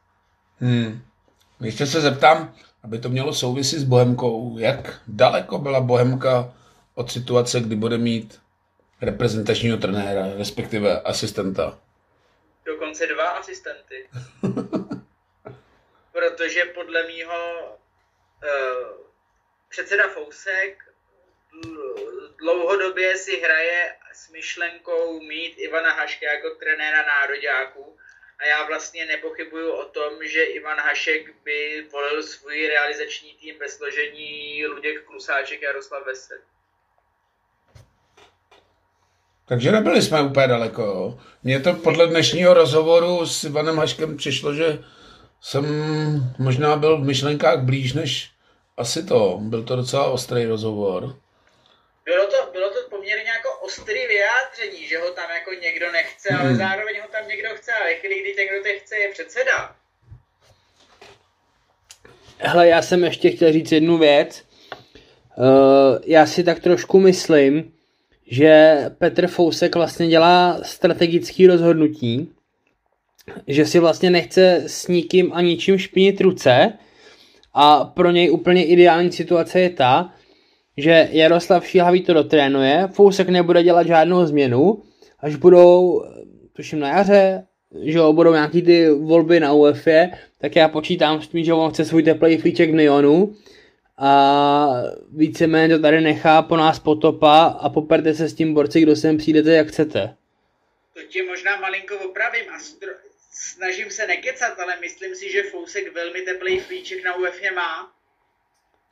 Hmm. Ještě se zeptám, aby to mělo souvisí s Bohemkou, jak daleko byla Bohemka od situace, kdy bude mít reprezentačního trenéra, respektive asistenta? Dokonce dva asistenty. Protože podle mýho uh, předseda Fousek dlouhodobě si hraje s myšlenkou mít Ivana Haška jako trenéra nároďáků a já vlastně nepochybuju o tom, že Ivan Hašek by volil svůj realizační tým ve složení Luděk Klusáček a Jaroslav Vesel. Takže nebyli jsme úplně daleko. Mně to podle dnešního rozhovoru s Ivanem Haškem přišlo, že jsem možná byl v myšlenkách blíž než asi to. Byl to docela ostrý rozhovor bylo to, bylo to poměrně jako ostrý vyjádření, že ho tam jako někdo nechce, ale hmm. zároveň ho tam někdo chce a ve chvíli, kdy ten, kdo to chce, je předseda. Hele, já jsem ještě chtěl říct jednu věc. Uh, já si tak trošku myslím, že Petr Fousek vlastně dělá strategický rozhodnutí, že si vlastně nechce s nikým a ničím špinit ruce a pro něj úplně ideální situace je ta, že Jaroslav Šíhavý to dotrénuje, Fousek nebude dělat žádnou změnu, až budou, tuším na jaře, že jo, budou nějaký ty volby na UEFA, tak já počítám s tím, že on chce svůj teplý flíček v Nyonu a víceméně to tady nechá po nás potopa a poperte se s tím borci, kdo sem přijdete, jak chcete. To tě možná malinko opravím a snažím se nekecat, ale myslím si, že Fousek velmi teplý flíček na UEFA má.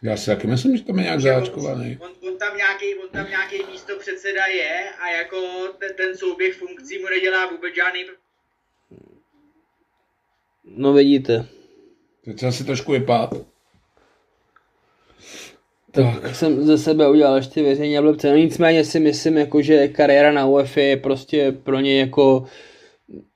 Já si taky myslím, že tam je nějak Že on- záčkovaný. On, on, tam nějaký, on tam nějaký místo předseda je a jako ten, ten souběh funkcí mu nedělá vůbec žádný No vidíte. Teď jsem si trošku vypát. Tak. tak jsem ze sebe udělal ještě věření a blbce. No nicméně si myslím, jako, že kariéra na UEFA je prostě pro něj jako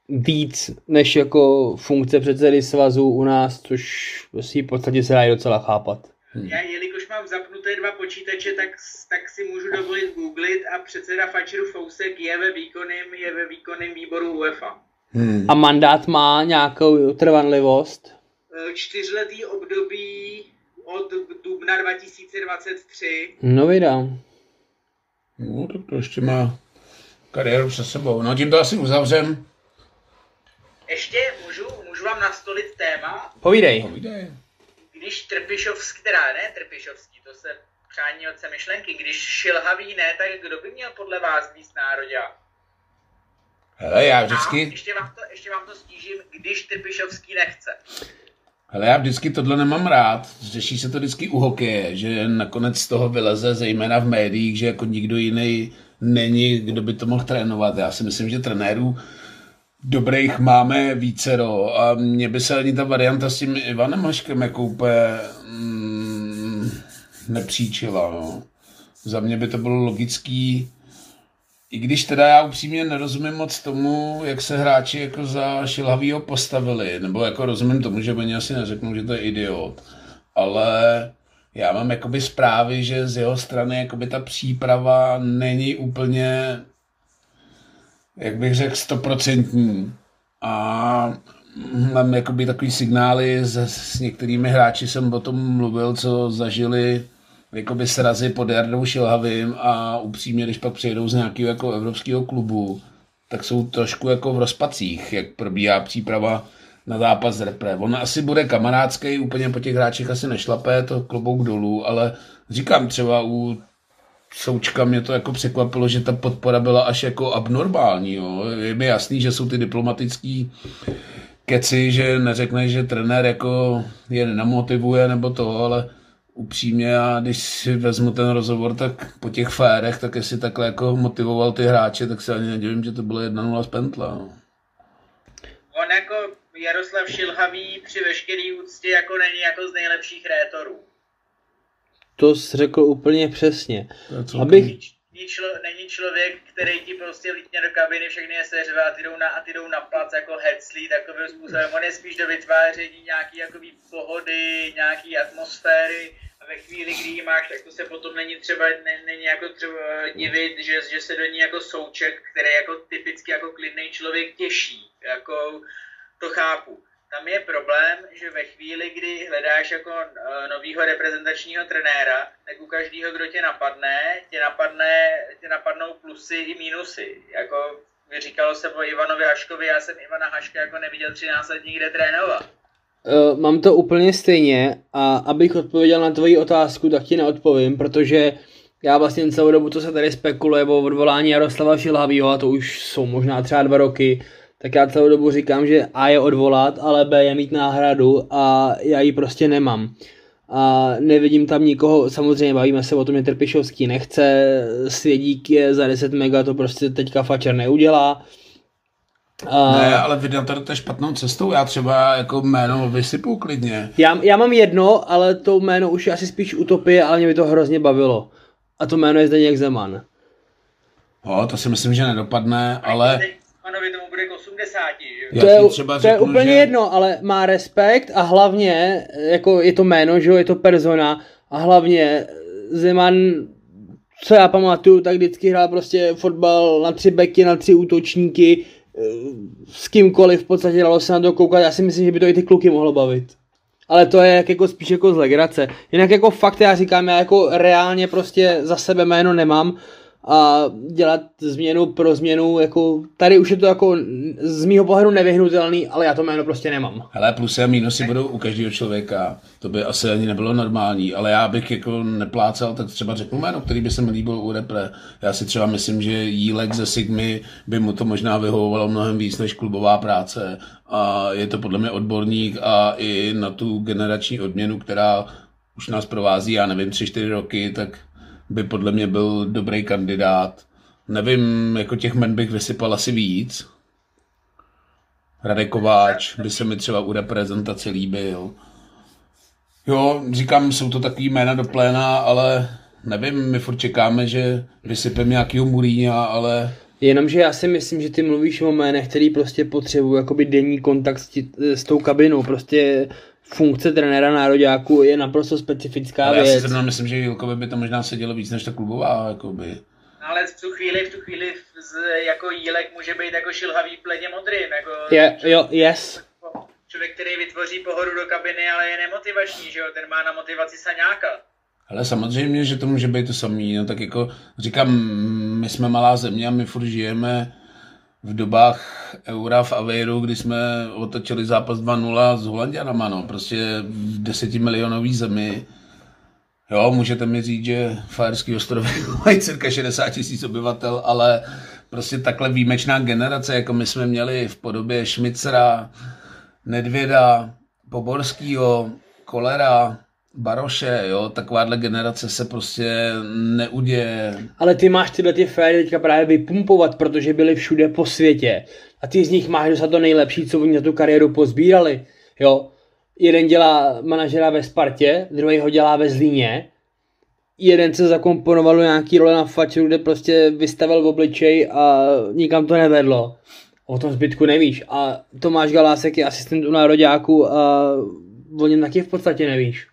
víc než jako funkce předsedy svazu u nás, což si v podstatě se dá i docela chápat. Já, jelikož mám zapnuté dva počítače, tak, tak si můžu dovolit googlit a předseda Fačeru Fousek je ve výkonném, je ve výkonném výboru UEFA. Hmm. A mandát má nějakou trvanlivost? E, Čtyřletý období od dubna 2023. No vydám. No, tak to ještě má kariéru se sebou. No, tím to asi uzavřem. Ještě můžu, můžu vám nastolit téma, Povídej. Povídej. Když Trpišovský, teda ne Trpišovský, to se přání otce myšlenky, když Šilhavý ne, tak kdo by měl podle vás víc národě? Hele, já A vždycky, ještě vám, to, ještě vám to stížím, když Trpišovský nechce. hele, já vždycky tohle nemám rád. Řeší se to vždycky u hokeje, že nakonec z toho vyleze, zejména v médiích, že jako nikdo jiný není, kdo by to mohl trénovat. Já si myslím, že trenérů dobrých máme vícero a mně by se ani ta varianta s tím Ivanem Haškem jako úplně mm, nepříčila. No. Za mě by to bylo logický, i když teda já upřímně nerozumím moc tomu, jak se hráči jako za Šilhavýho postavili, nebo jako rozumím tomu, že oni asi neřeknou, že to je idiot, ale já mám jakoby zprávy, že z jeho strany jakoby ta příprava není úplně, jak bych řekl, stoprocentní. A mám jakoby takový signály, s, s některými hráči jsem o tom mluvil, co zažili jakoby srazy pod Jardou Šilhavým a upřímně, když pak přijedou z nějakého jako evropského klubu, tak jsou trošku jako v rozpacích, jak probíhá příprava na zápas z repre. On asi bude kamarádský, úplně po těch hráčích asi nešlapé, to klobouk dolů, ale říkám třeba u Součka mě to jako překvapilo, že ta podpora byla až jako abnormální. Jo. Je mi jasný, že jsou ty diplomatický keci, že neřekne, že trenér jako je nenamotivuje nebo to, ale upřímně já, když si vezmu ten rozhovor, tak po těch férech, tak jestli takhle jako motivoval ty hráče, tak se ani nedivím, že to bylo 1-0 z Pentla. No. On jako Jaroslav Šilhavý při veškerý úctě jako není jako z nejlepších rétorů. To jsi řekl úplně přesně. To je celkem- Abych, Není, člo, není člověk, který ti prostě lítne do kabiny, všechny je seřve a ty jdou na, a ty jdou na plac jako heclí takovým způsobem. On je spíš do vytváření nějaký jakoby pohody, nějaký atmosféry a ve chvíli, kdy ji máš, tak to se potom není třeba, ne, není jako třeba divit, že, že se do ní jako souček, který jako typicky jako klidný člověk těší. Jako, to chápu. Tam je problém, že ve chvíli, kdy hledáš jako uh, novýho reprezentačního trenéra, tak u každého, kdo tě napadne, tě, napadne, tě napadnou plusy i mínusy. Jako říkalo se o Ivanovi Haškovi, já jsem Ivana Haška jako neviděl 13 let nikde trénovat. Uh, mám to úplně stejně a abych odpověděl na tvoji otázku, tak ti neodpovím, protože já vlastně celou dobu, co se tady spekuluje o odvolání Jaroslava Šilhavýho, a to už jsou možná třeba dva roky, tak já celou dobu říkám, že A je odvolat, ale B je mít náhradu a já ji prostě nemám. A nevidím tam nikoho, samozřejmě bavíme se o tom, že Trpišovský nechce, Svědík je za 10 mega, to prostě teďka Fačer neudělá. A... Ne, ale vydat to jdete špatnou cestou, já třeba jako jméno vysypu klidně. Já, já mám jedno, ale to jméno už je asi spíš utopie, ale mě by to hrozně bavilo. A to jméno je Zdeněk Zeman. Jo, to si myslím, že nedopadne, ale bude k 80, že jo? Já to je, třeba to je řeknu, úplně že- jedno, ale má respekt a hlavně, jako je to jméno, že jo, je to persona a hlavně Zeman, co já pamatuju, tak vždycky hrál prostě fotbal na tři beky, na tři útočníky, eh, s kýmkoliv v podstatě dalo se na to koukat, já si myslím, že by to i ty kluky mohlo bavit. Ale to je jak jako spíš jako z legrace. Jinak jako fakt já říkám, já jako reálně prostě za sebe jméno nemám a dělat změnu pro změnu, jako tady už je to jako z mýho pohledu nevyhnutelný, ale já to jméno prostě nemám. Hele, plusy a mínusy budou u každého člověka, to by asi ani nebylo normální, ale já bych jako neplácal, tak třeba řeknu jméno, který by se mi líbil u repre. Já si třeba myslím, že Jílek ze Sigmy by mu to možná vyhovovalo mnohem víc než klubová práce a je to podle mě odborník a i na tu generační odměnu, která už nás provází, já nevím, tři, čtyři roky, tak by podle mě byl dobrý kandidát. Nevím, jako těch men bych vysypal asi víc. Radek Kováč by se mi třeba u reprezentace líbil. Jo, říkám, jsou to takový jména do pléna, ale nevím, my furt čekáme, že vysypeme nějakýho Muríňa, ale... Jenomže já si myslím, že ty mluvíš o jménech, který prostě potřebují jakoby denní kontakt s, tí, s tou kabinou. Prostě funkce trenéra nároďáku je naprosto specifická ale věc. já si zrovna myslím, že Jilkovi by to možná sedělo víc než ta klubová, jakoby. No, ale v tu chvíli, v tu chvíli z, jako jílek může být jako šilhavý pleně modrým, jako Je, jo, yes. člověk, který vytvoří pohodu do kabiny, ale je nemotivační, že jo, ten má na motivaci saňáka. Ale samozřejmě, že to může být to samý, no tak jako říkám, my jsme malá země a my furt žijeme v dobách Eura v Aveiru, kdy jsme otočili zápas 2-0 s Holandianama, no, prostě v desetimilionový zemi. Jo, můžete mi říct, že Fajerský ostrovy mají cirka 60 tisíc obyvatel, ale prostě takhle výjimečná generace, jako my jsme měli v podobě Šmicera, Nedvěda, Poborskýho, Kolera, Baroše, jo, takováhle generace se prostě neuděje. Ale ty máš tyhle ty féry teďka právě vypumpovat, protože byli všude po světě. A ty z nich máš dostat to nejlepší, co oni za tu kariéru pozbírali. Jo, jeden dělá manažera ve Spartě, druhý ho dělá ve Zlíně. Jeden se zakomponoval do nějaký role na faču, kde prostě vystavil v obličej a nikam to nevedlo. O tom zbytku nevíš. A Tomáš Galásek je asistent u nároďáku a o něm taky v podstatě nevíš.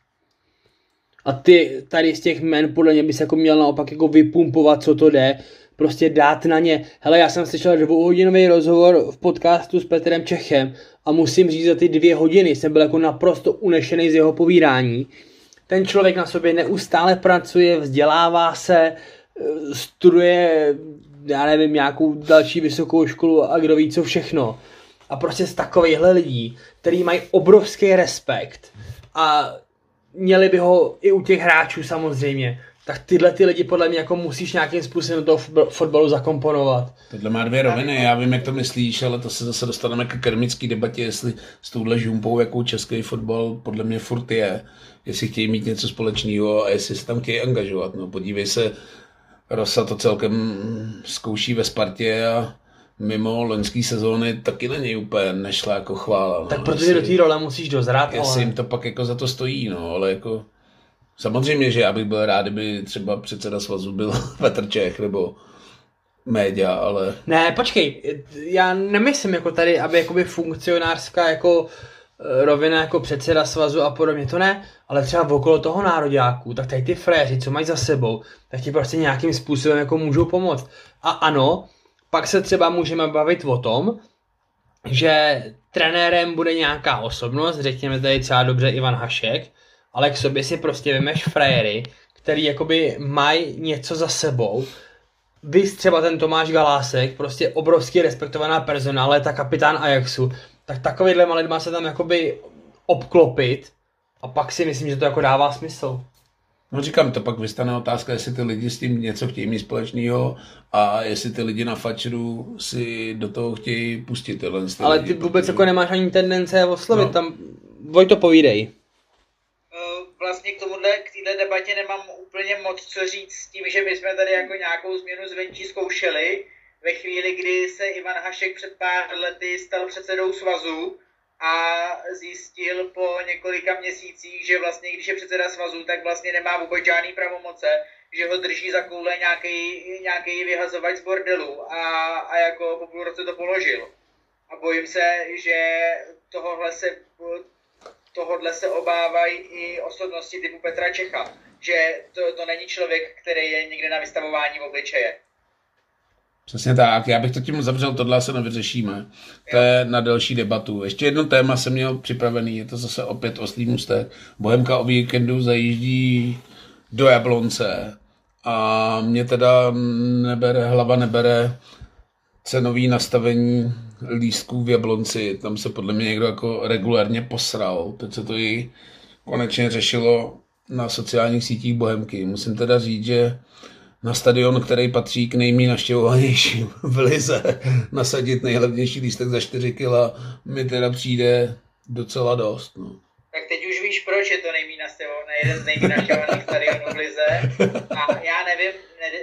A ty tady z těch men podle mě bys jako měl naopak jako vypumpovat, co to jde, prostě dát na ně. Hele, já jsem slyšel dvouhodinový rozhovor v podcastu s Petrem Čechem a musím říct, za ty dvě hodiny jsem byl jako naprosto unešený z jeho povídání. Ten člověk na sobě neustále pracuje, vzdělává se, eh, studuje, já nevím, nějakou další vysokou školu a kdo ví co všechno. A prostě z takovýchhle lidí, který mají obrovský respekt a měli by ho i u těch hráčů samozřejmě, tak tyhle ty lidi podle mě jako musíš nějakým způsobem do toho fotbal- fotbalu zakomponovat. Tohle má dvě roviny, já vím, jak to myslíš, ale to se zase dostaneme k akademické debatě, jestli s touhle žumpou, jakou český fotbal podle mě furt je, jestli chtějí mít něco společného a jestli se tam chtějí angažovat. No, podívej se, Rosa to celkem zkouší ve Spartě a mimo loňský sezóny taky není úplně nešla jako chvála. No. Tak protože jestli, do té role musíš dozrát, jestli ale... jim to pak jako za to stojí, no, ale jako samozřejmě, že já bych byl rád, kdyby třeba předseda svazu byl Petr Čech nebo média, ale Ne, počkej, já nemyslím jako tady, aby jakoby funkcionářská jako eh, rovina jako předseda svazu a podobně, to ne, ale třeba okolo toho nároďáku, tak tady ty fréři, co mají za sebou, tak ti prostě nějakým způsobem jako můžou pomoct. A ano, pak se třeba můžeme bavit o tom, že trenérem bude nějaká osobnost, řekněme tady třeba dobře Ivan Hašek, ale k sobě si prostě vemeš frajery, který jakoby mají něco za sebou, vy třeba ten Tomáš Galásek, prostě obrovský respektovaná personále, ta kapitán Ajaxu, tak takovýhle lidma se tam jakoby obklopit a pak si myslím, že to jako dává smysl. No říkám, to pak vystane otázka, jestli ty lidi s tím něco chtějí mít společného a jestli ty lidi na fačru si do toho chtějí pustit tyhle ty Ale lidi, ty vůbec protože- jako nemáš ani tendence oslovit, No. tam Vojto povídej. Eh, vlastně k tomuhle, k téhle debatě nemám úplně moc co říct s tím, že my jsme tady jako nějakou změnu zvenčí zkoušeli. Ve chvíli, kdy se Ivan Hašek před pár lety stal předsedou svazu a zjistil po několika měsících, že vlastně když je předseda svazu, tak vlastně nemá vůbec žádný pravomoce, že ho drží za koule nějaký, nějaký vyhazovač z bordelu a, a jako po půl roce to položil. A bojím se, že tohohle se, tohodle se obávají i osobnosti typu Petra Čecha. Že to, to není člověk, který je někde na vystavování v obličeje. Přesně tak, já bych to tím zavřel, tohle se nevyřešíme. To je na delší debatu. Ještě jedno téma jsem měl připravený, je to zase opět oslý můstek. Bohemka o víkendu zajíždí do Jablonce A mě teda nebere, hlava nebere cenový nastavení lístků v Jablonci. Tam se podle mě někdo jako regulárně posral. Teď se to i konečně řešilo na sociálních sítích Bohemky. Musím teda říct, že na stadion, který patří k nejméně naštěvovanějším v Lize, nasadit nejlevnější lístek za 4 kg, mi teda přijde docela dost. No. Tak teď už víš, proč je to nejméně nastavovaný, jeden z nejméně naštěvovaných stadionů v Lize. A já nevím,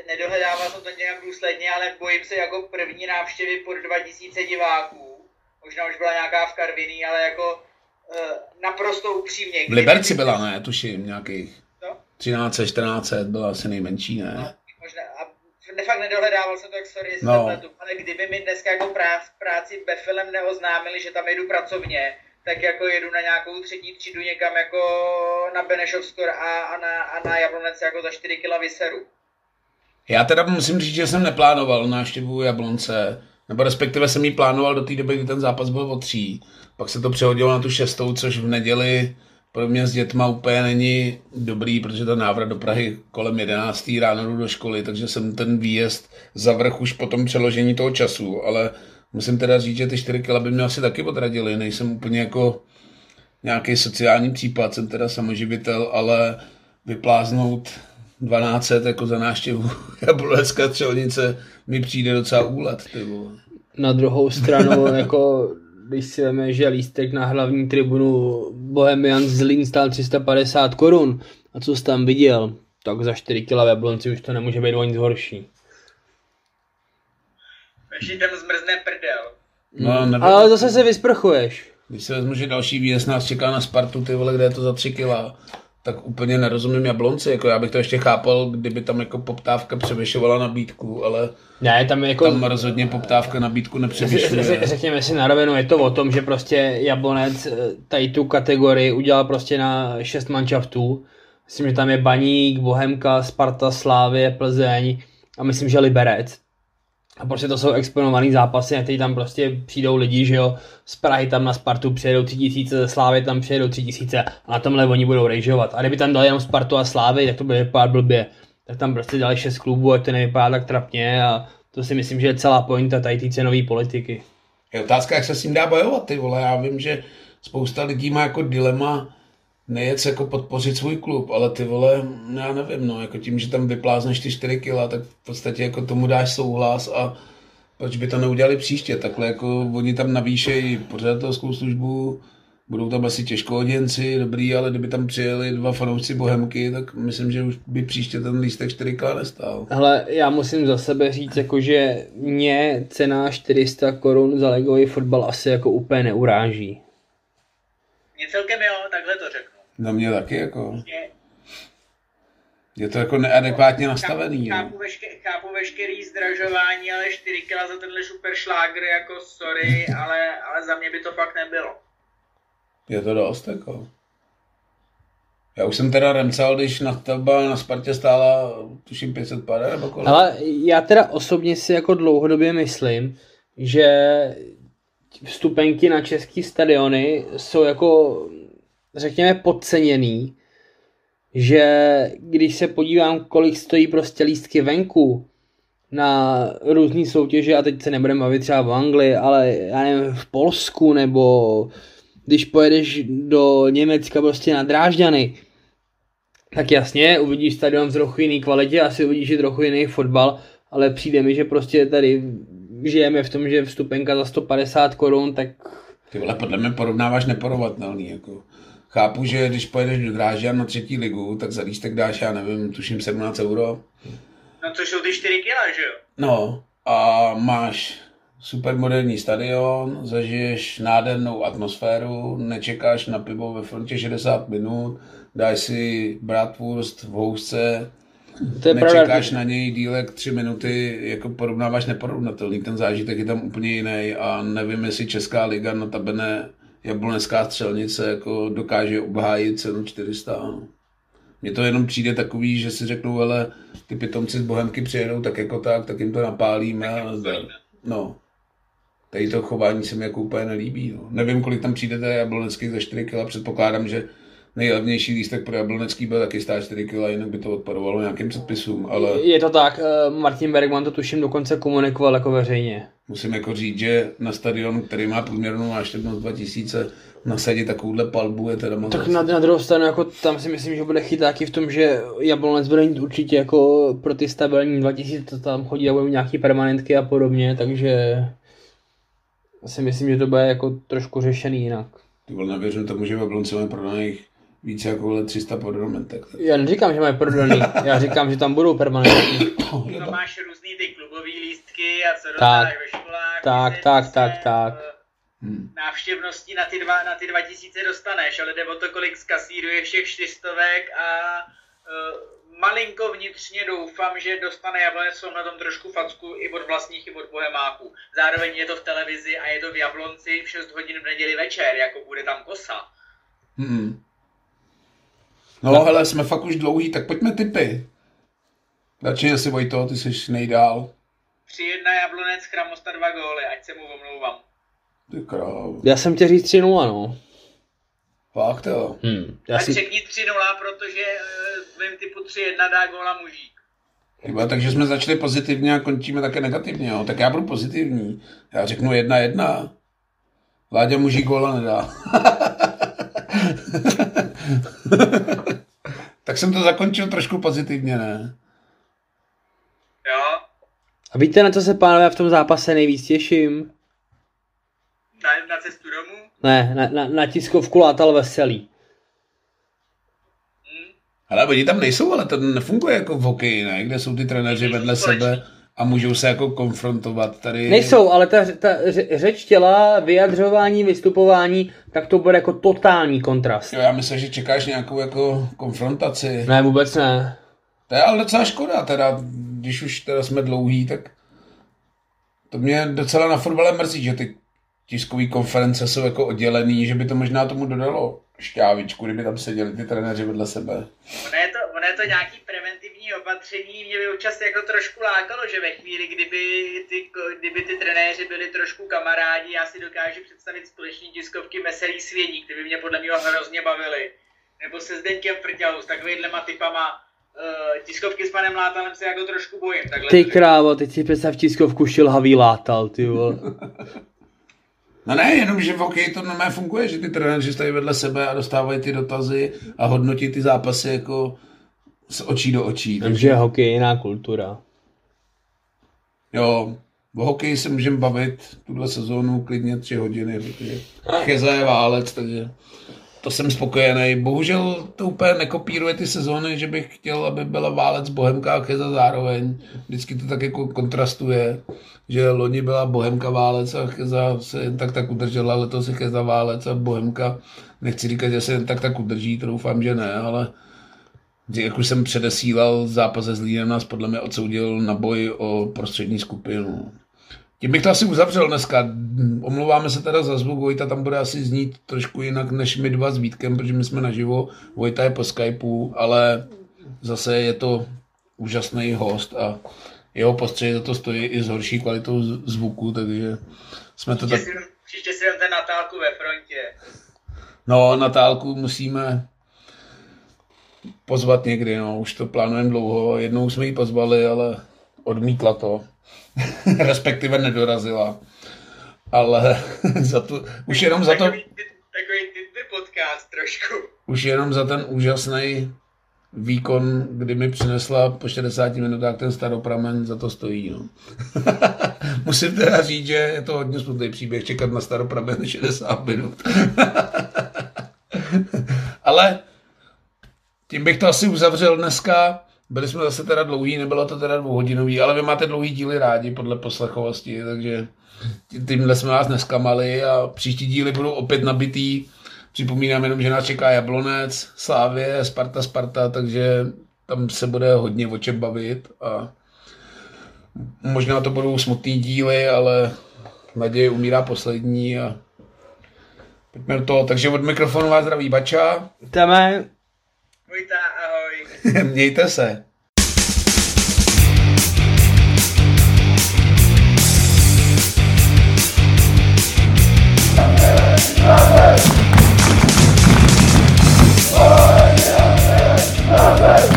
nedohledával jsem to nějak důsledně, ale bojím se jako první návštěvy pod 2000 diváků. Možná už byla nějaká v Karviní, ale jako uh, naprosto upřímně. V Liberci byla, ne, tuším, nějakých no? 13, 14 byla asi nejmenší, ne? No, možná, a fakt nedohledával jsem to, jak sorry, no. Ale kdyby mi dneska jako prác, práci Befilem neoznámili, že tam jedu pracovně, tak jako jedu na nějakou třetí třídu někam jako na Benešovskor a, a, na, a na Jablonec jako za 4 kg vyseru. Já teda musím říct, že jsem neplánoval návštěvu Jablonce, nebo respektive jsem ji plánoval do té doby, kdy ten zápas byl o tří. Pak se to přehodilo na tu šestou, což v neděli pro mě s dětma úplně není dobrý, protože ten návrat do Prahy kolem 11. ráno jdu do školy, takže jsem ten výjezd zavrch už po tom přeložení toho času, ale musím teda říct, že ty 4 kila by mě asi taky odradili, nejsem úplně jako nějaký sociální případ, jsem teda samoživitel, ale vypláznout 12 jako za náštěvu Jablonecká střelnice mi přijde docela úlet. Ty vole. Na druhou stranu, jako když si veme, že lístek na hlavní tribunu Bohemian z Zlín stál 350 korun a co jsi tam viděl, tak za 4 kg v Jablonci už to nemůže být o nic horší. Ještě tam zmrzne prdel. No, nevím. Ale zase se vysprchuješ. Když se vezmu, že další výjezd nás čeká na Spartu, ty vole, kde je to za 3 kila, tak úplně nerozumím Jablonci, jako já bych to ještě chápal, kdyby tam jako poptávka převyšovala nabídku, ale ne, tam, jako, tam rozhodně poptávka nabídku nepřevyšuje. Řekněme si na rovinu, je to o tom, že prostě Jablonec eh, tady tu kategorii udělal prostě na šest manšaftů. Myslím, že tam je Baník, Bohemka, Sparta, Slávě, Plzeň a myslím, že Liberec. A prostě to jsou exponované zápasy, na tam prostě přijdou lidi, že jo, z Prahy tam na Spartu přijedou tři tisíce, ze Slávy tam přijedou tři tisíce a na tomhle oni budou rejžovat. A kdyby tam dali jenom Spartu a Slávy, tak to bude vypadat blbě. Tak tam prostě dali šest klubů, ať to nevypadá tak trapně a to si myslím, že je celá pointa tady té cenové politiky. Je otázka, jak se s tím dá bojovat, ty vole. Já vím, že spousta lidí má jako dilema, nejet jako podpořit svůj klub, ale ty vole, já nevím, no, jako tím, že tam vyplázneš ty 4 kila, tak v podstatě jako tomu dáš souhlas a proč by to neudělali příště, takhle jako oni tam navýšejí pořadatelskou službu, budou tam asi těžkohoděnci, dobrý, ale kdyby tam přijeli dva fanoušci Bohemky, tak myslím, že už by příště ten lístek 4 k nestál. Hele, já musím za sebe říct, jako, že mě cena 400 korun za legový fotbal asi jako úplně neuráží. Mě celkem jo, takhle to řeknu. Na mě taky jako. Je to jako neadekvátně nastavený. Chápu, chápu, veške, chápu veškerý zdražování, ale 4 kg za tenhle super šlágr, jako sorry, ale, ale za mě by to fakt nebylo. Je to dost, jako. Já už jsem teda remcal, když na stavba na Spartě stála, tuším 500 pade, nebo kolik. Ale já teda osobně si jako dlouhodobě myslím, že vstupenky na český stadiony jsou jako řekněme, podceněný, že když se podívám, kolik stojí prostě lístky venku na různé soutěže, a teď se nebudeme bavit třeba v Anglii, ale já nevím, v Polsku, nebo když pojedeš do Německa prostě na Drážďany, tak jasně, uvidíš stadion v trochu jiný kvalitě, asi uvidíš i trochu jiný fotbal, ale přijde mi, že prostě tady žijeme v tom, že vstupenka za 150 korun, tak... Ty vole, podle mě porovnáváš neporovnatelný, jako. Chápu, že když pojedeš do Drážďan na třetí ligu, tak za lístek dáš, já nevím, tuším 17 euro. No to jsou ty 4 kila, že jo? No a máš super moderní stadion, zažiješ nádhernou atmosféru, nečekáš na pivo ve frontě 60 minut, dáš si bratwurst v housce, to je nečekáš pravda. na něj dílek tři minuty, jako porovnáváš neporovnatelný, ten zážitek je tam úplně jiný a nevím, jestli Česká liga notabene jablonecká střelnice jako dokáže obhájit cenu 400. Mně to jenom přijde takový, že si řeknou, ale ty pitomci z Bohemky přijedou tak jako tak, tak jim to napálíme a. No. Tady to chování se mi jako úplně nelíbí. No. Nevím, kolik tam přijdete jabloneckých za 4 kg, předpokládám, že nejlevnější lístek pro Jablonecký byl taky stát 4 kg, jinak by to odpadovalo nějakým předpisům, ale Je to tak, eh, Martin Bergman to tuším dokonce komunikoval jako veřejně. musím jako říct, že na stadion, který má průměrnou návštěvnost 2000, nasadit takovouhle palbu je teda moc. Tak na, na druhou stranu, jako tam si myslím, že bude chytáky v tom, že Jablonec bude mít určitě jako pro ty stabilní 2000, to tam chodí a budou nějaký permanentky a podobně, takže si myslím, že to bude jako trošku řešený jinak. Ty vole, nevěřím tomu, že v Jablonci máme prodaných více jako vole 300 podromentek. Já neříkám, že mají prodaný, já říkám, že tam budou permanentky. To máš různý ty klubový lístky a co Tak. dostáváš ve školách. Tak, tak, tak, tak. Hmm. Návštěvností na ty, dva, na ty 2000 dostaneš, ale jde o to, kolik zkasíruješ těch čtyřstovek a uh, malinko vnitřně doufám, že dostane Jablonec jsou na tom trošku facku i od vlastních, i od bohemáků. Zároveň je to v televizi a je to v Jablonci v 6 hodin v neděli večer, jako bude tam kosa. Hmm. No, hele, jsme fakt už dlouhý, tak pojďme typy. Začni si Vojto, ty jsi nejdál. 3-1 Jablonec, Chramosta 2 góly, ať se mu omlouvám. Ty kráv. Já jsem chtěl říct 3-0, no. Fakt jo. Hmm. Já Tak si... řekni 3-0, protože eh, v mém typu 3-1 dá góla mužík. Chyba, takže jsme začali pozitivně a končíme také negativně, jo. Tak já budu pozitivní. Já řeknu jedna jedna. Láďa muží góla nedá. tak jsem to zakončil trošku pozitivně, ne? Jo, A víte, na co se pánové v tom zápase nejvíc těším? na, na cestu domů. Ne, na, na, na tiskovku látal veselý. Hm. Ale oni tam nejsou, ale to nefunguje jako v hokeji, ne? Kde jsou ty trenéři vedle sebe a můžou se jako konfrontovat tady. Nejsou, ale ta, ta ře- řeč těla, vyjadřování, vystupování, tak to bude jako totální kontrast. Jo, já myslím, že čekáš nějakou jako konfrontaci. Ne, vůbec ne. To je ale docela škoda, teda, když už teda jsme dlouhý, tak to mě docela na fotbale mrzí, že ty tiskové konference jsou jako oddělený, že by to možná tomu dodalo šťávičku, kdyby tam seděli ty trenéři vedle sebe. Ono je, to, ono je to nějaký preventivní opatření, mě by občas jako trošku lákalo, že ve chvíli, kdyby ty, kdyby ty trenéři byli trošku kamarádi, já si dokážu představit společní tiskovky Meselý Svědík, ty by mě podle mě hrozně bavily. Nebo se Zdeňkem Frťou s takovýhlema typama. Uh, tiskovky s panem Látalem se jako trošku bojím. Takhle Ty krávo, teď si představ tiskovku šilhavý látal, ty vole. No ne, jenom, že v hokeji to normálně funguje, že ty trenéři stojí vedle sebe a dostávají ty dotazy a hodnotí ty zápasy jako z očí do očí. Takže hokej je jiná kultura. Jo, o hokeji se můžeme bavit tuhle sezónu klidně tři hodiny, protože Cheza je válec, takže to jsem spokojený. Bohužel to úplně nekopíruje ty sezóny, že bych chtěl, aby byla válec Bohemka a Cheza zároveň. Vždycky to tak jako kontrastuje, že loni byla Bohemka válec a Cheza se jen tak tak udržela, letos je Cheza válec a Bohemka. Nechci říkat, že se jen tak tak udrží, to doufám, že ne, ale jak už jsem předesílal, zápas se Zlínem nás podle mě odsoudil na boj o prostřední skupinu. Tím bych to asi uzavřel dneska. Omlouváme se teda za zvuk, Vojta tam bude asi znít trošku jinak než my dva s Vítkem, protože my jsme naživo, Vojta je po Skypeu, ale zase je to úžasný host a jeho postřeh za to stojí i s horší kvalitou zvuku, takže jsme to tak... Příště si, příště si vemte Natálku ve frontě. No, Natálku musíme pozvat někdy, no, už to plánujeme dlouho. Jednou jsme ji pozvali, ale odmítla to. Respektive nedorazila. Ale za to, už jenom za to, Takový, takový podcast trošku. už jenom za ten úžasný výkon, kdy mi přinesla po 60 minutách ten staropramen, za to stojí. No. Musím teda říct, že je to hodně smutný příběh čekat na staropramen 60 minut. Ale tím bych to asi uzavřel dneska. Byli jsme zase teda dlouhý, nebylo to teda dvouhodinový, ale vy máte dlouhý díly rádi podle poslechovosti, takže tí- tímhle jsme vás neskamali a příští díly budou opět nabitý. Připomínám jenom, že nás čeká Jablonec, Slávě, Sparta, Sparta, takže tam se bude hodně o čem bavit a možná to budou smutný díly, ale naděje umírá poslední a pojďme do toho. Takže od mikrofonu vás zdraví Bača. Teme, Vojta, ahoj. Mějte se. Amen.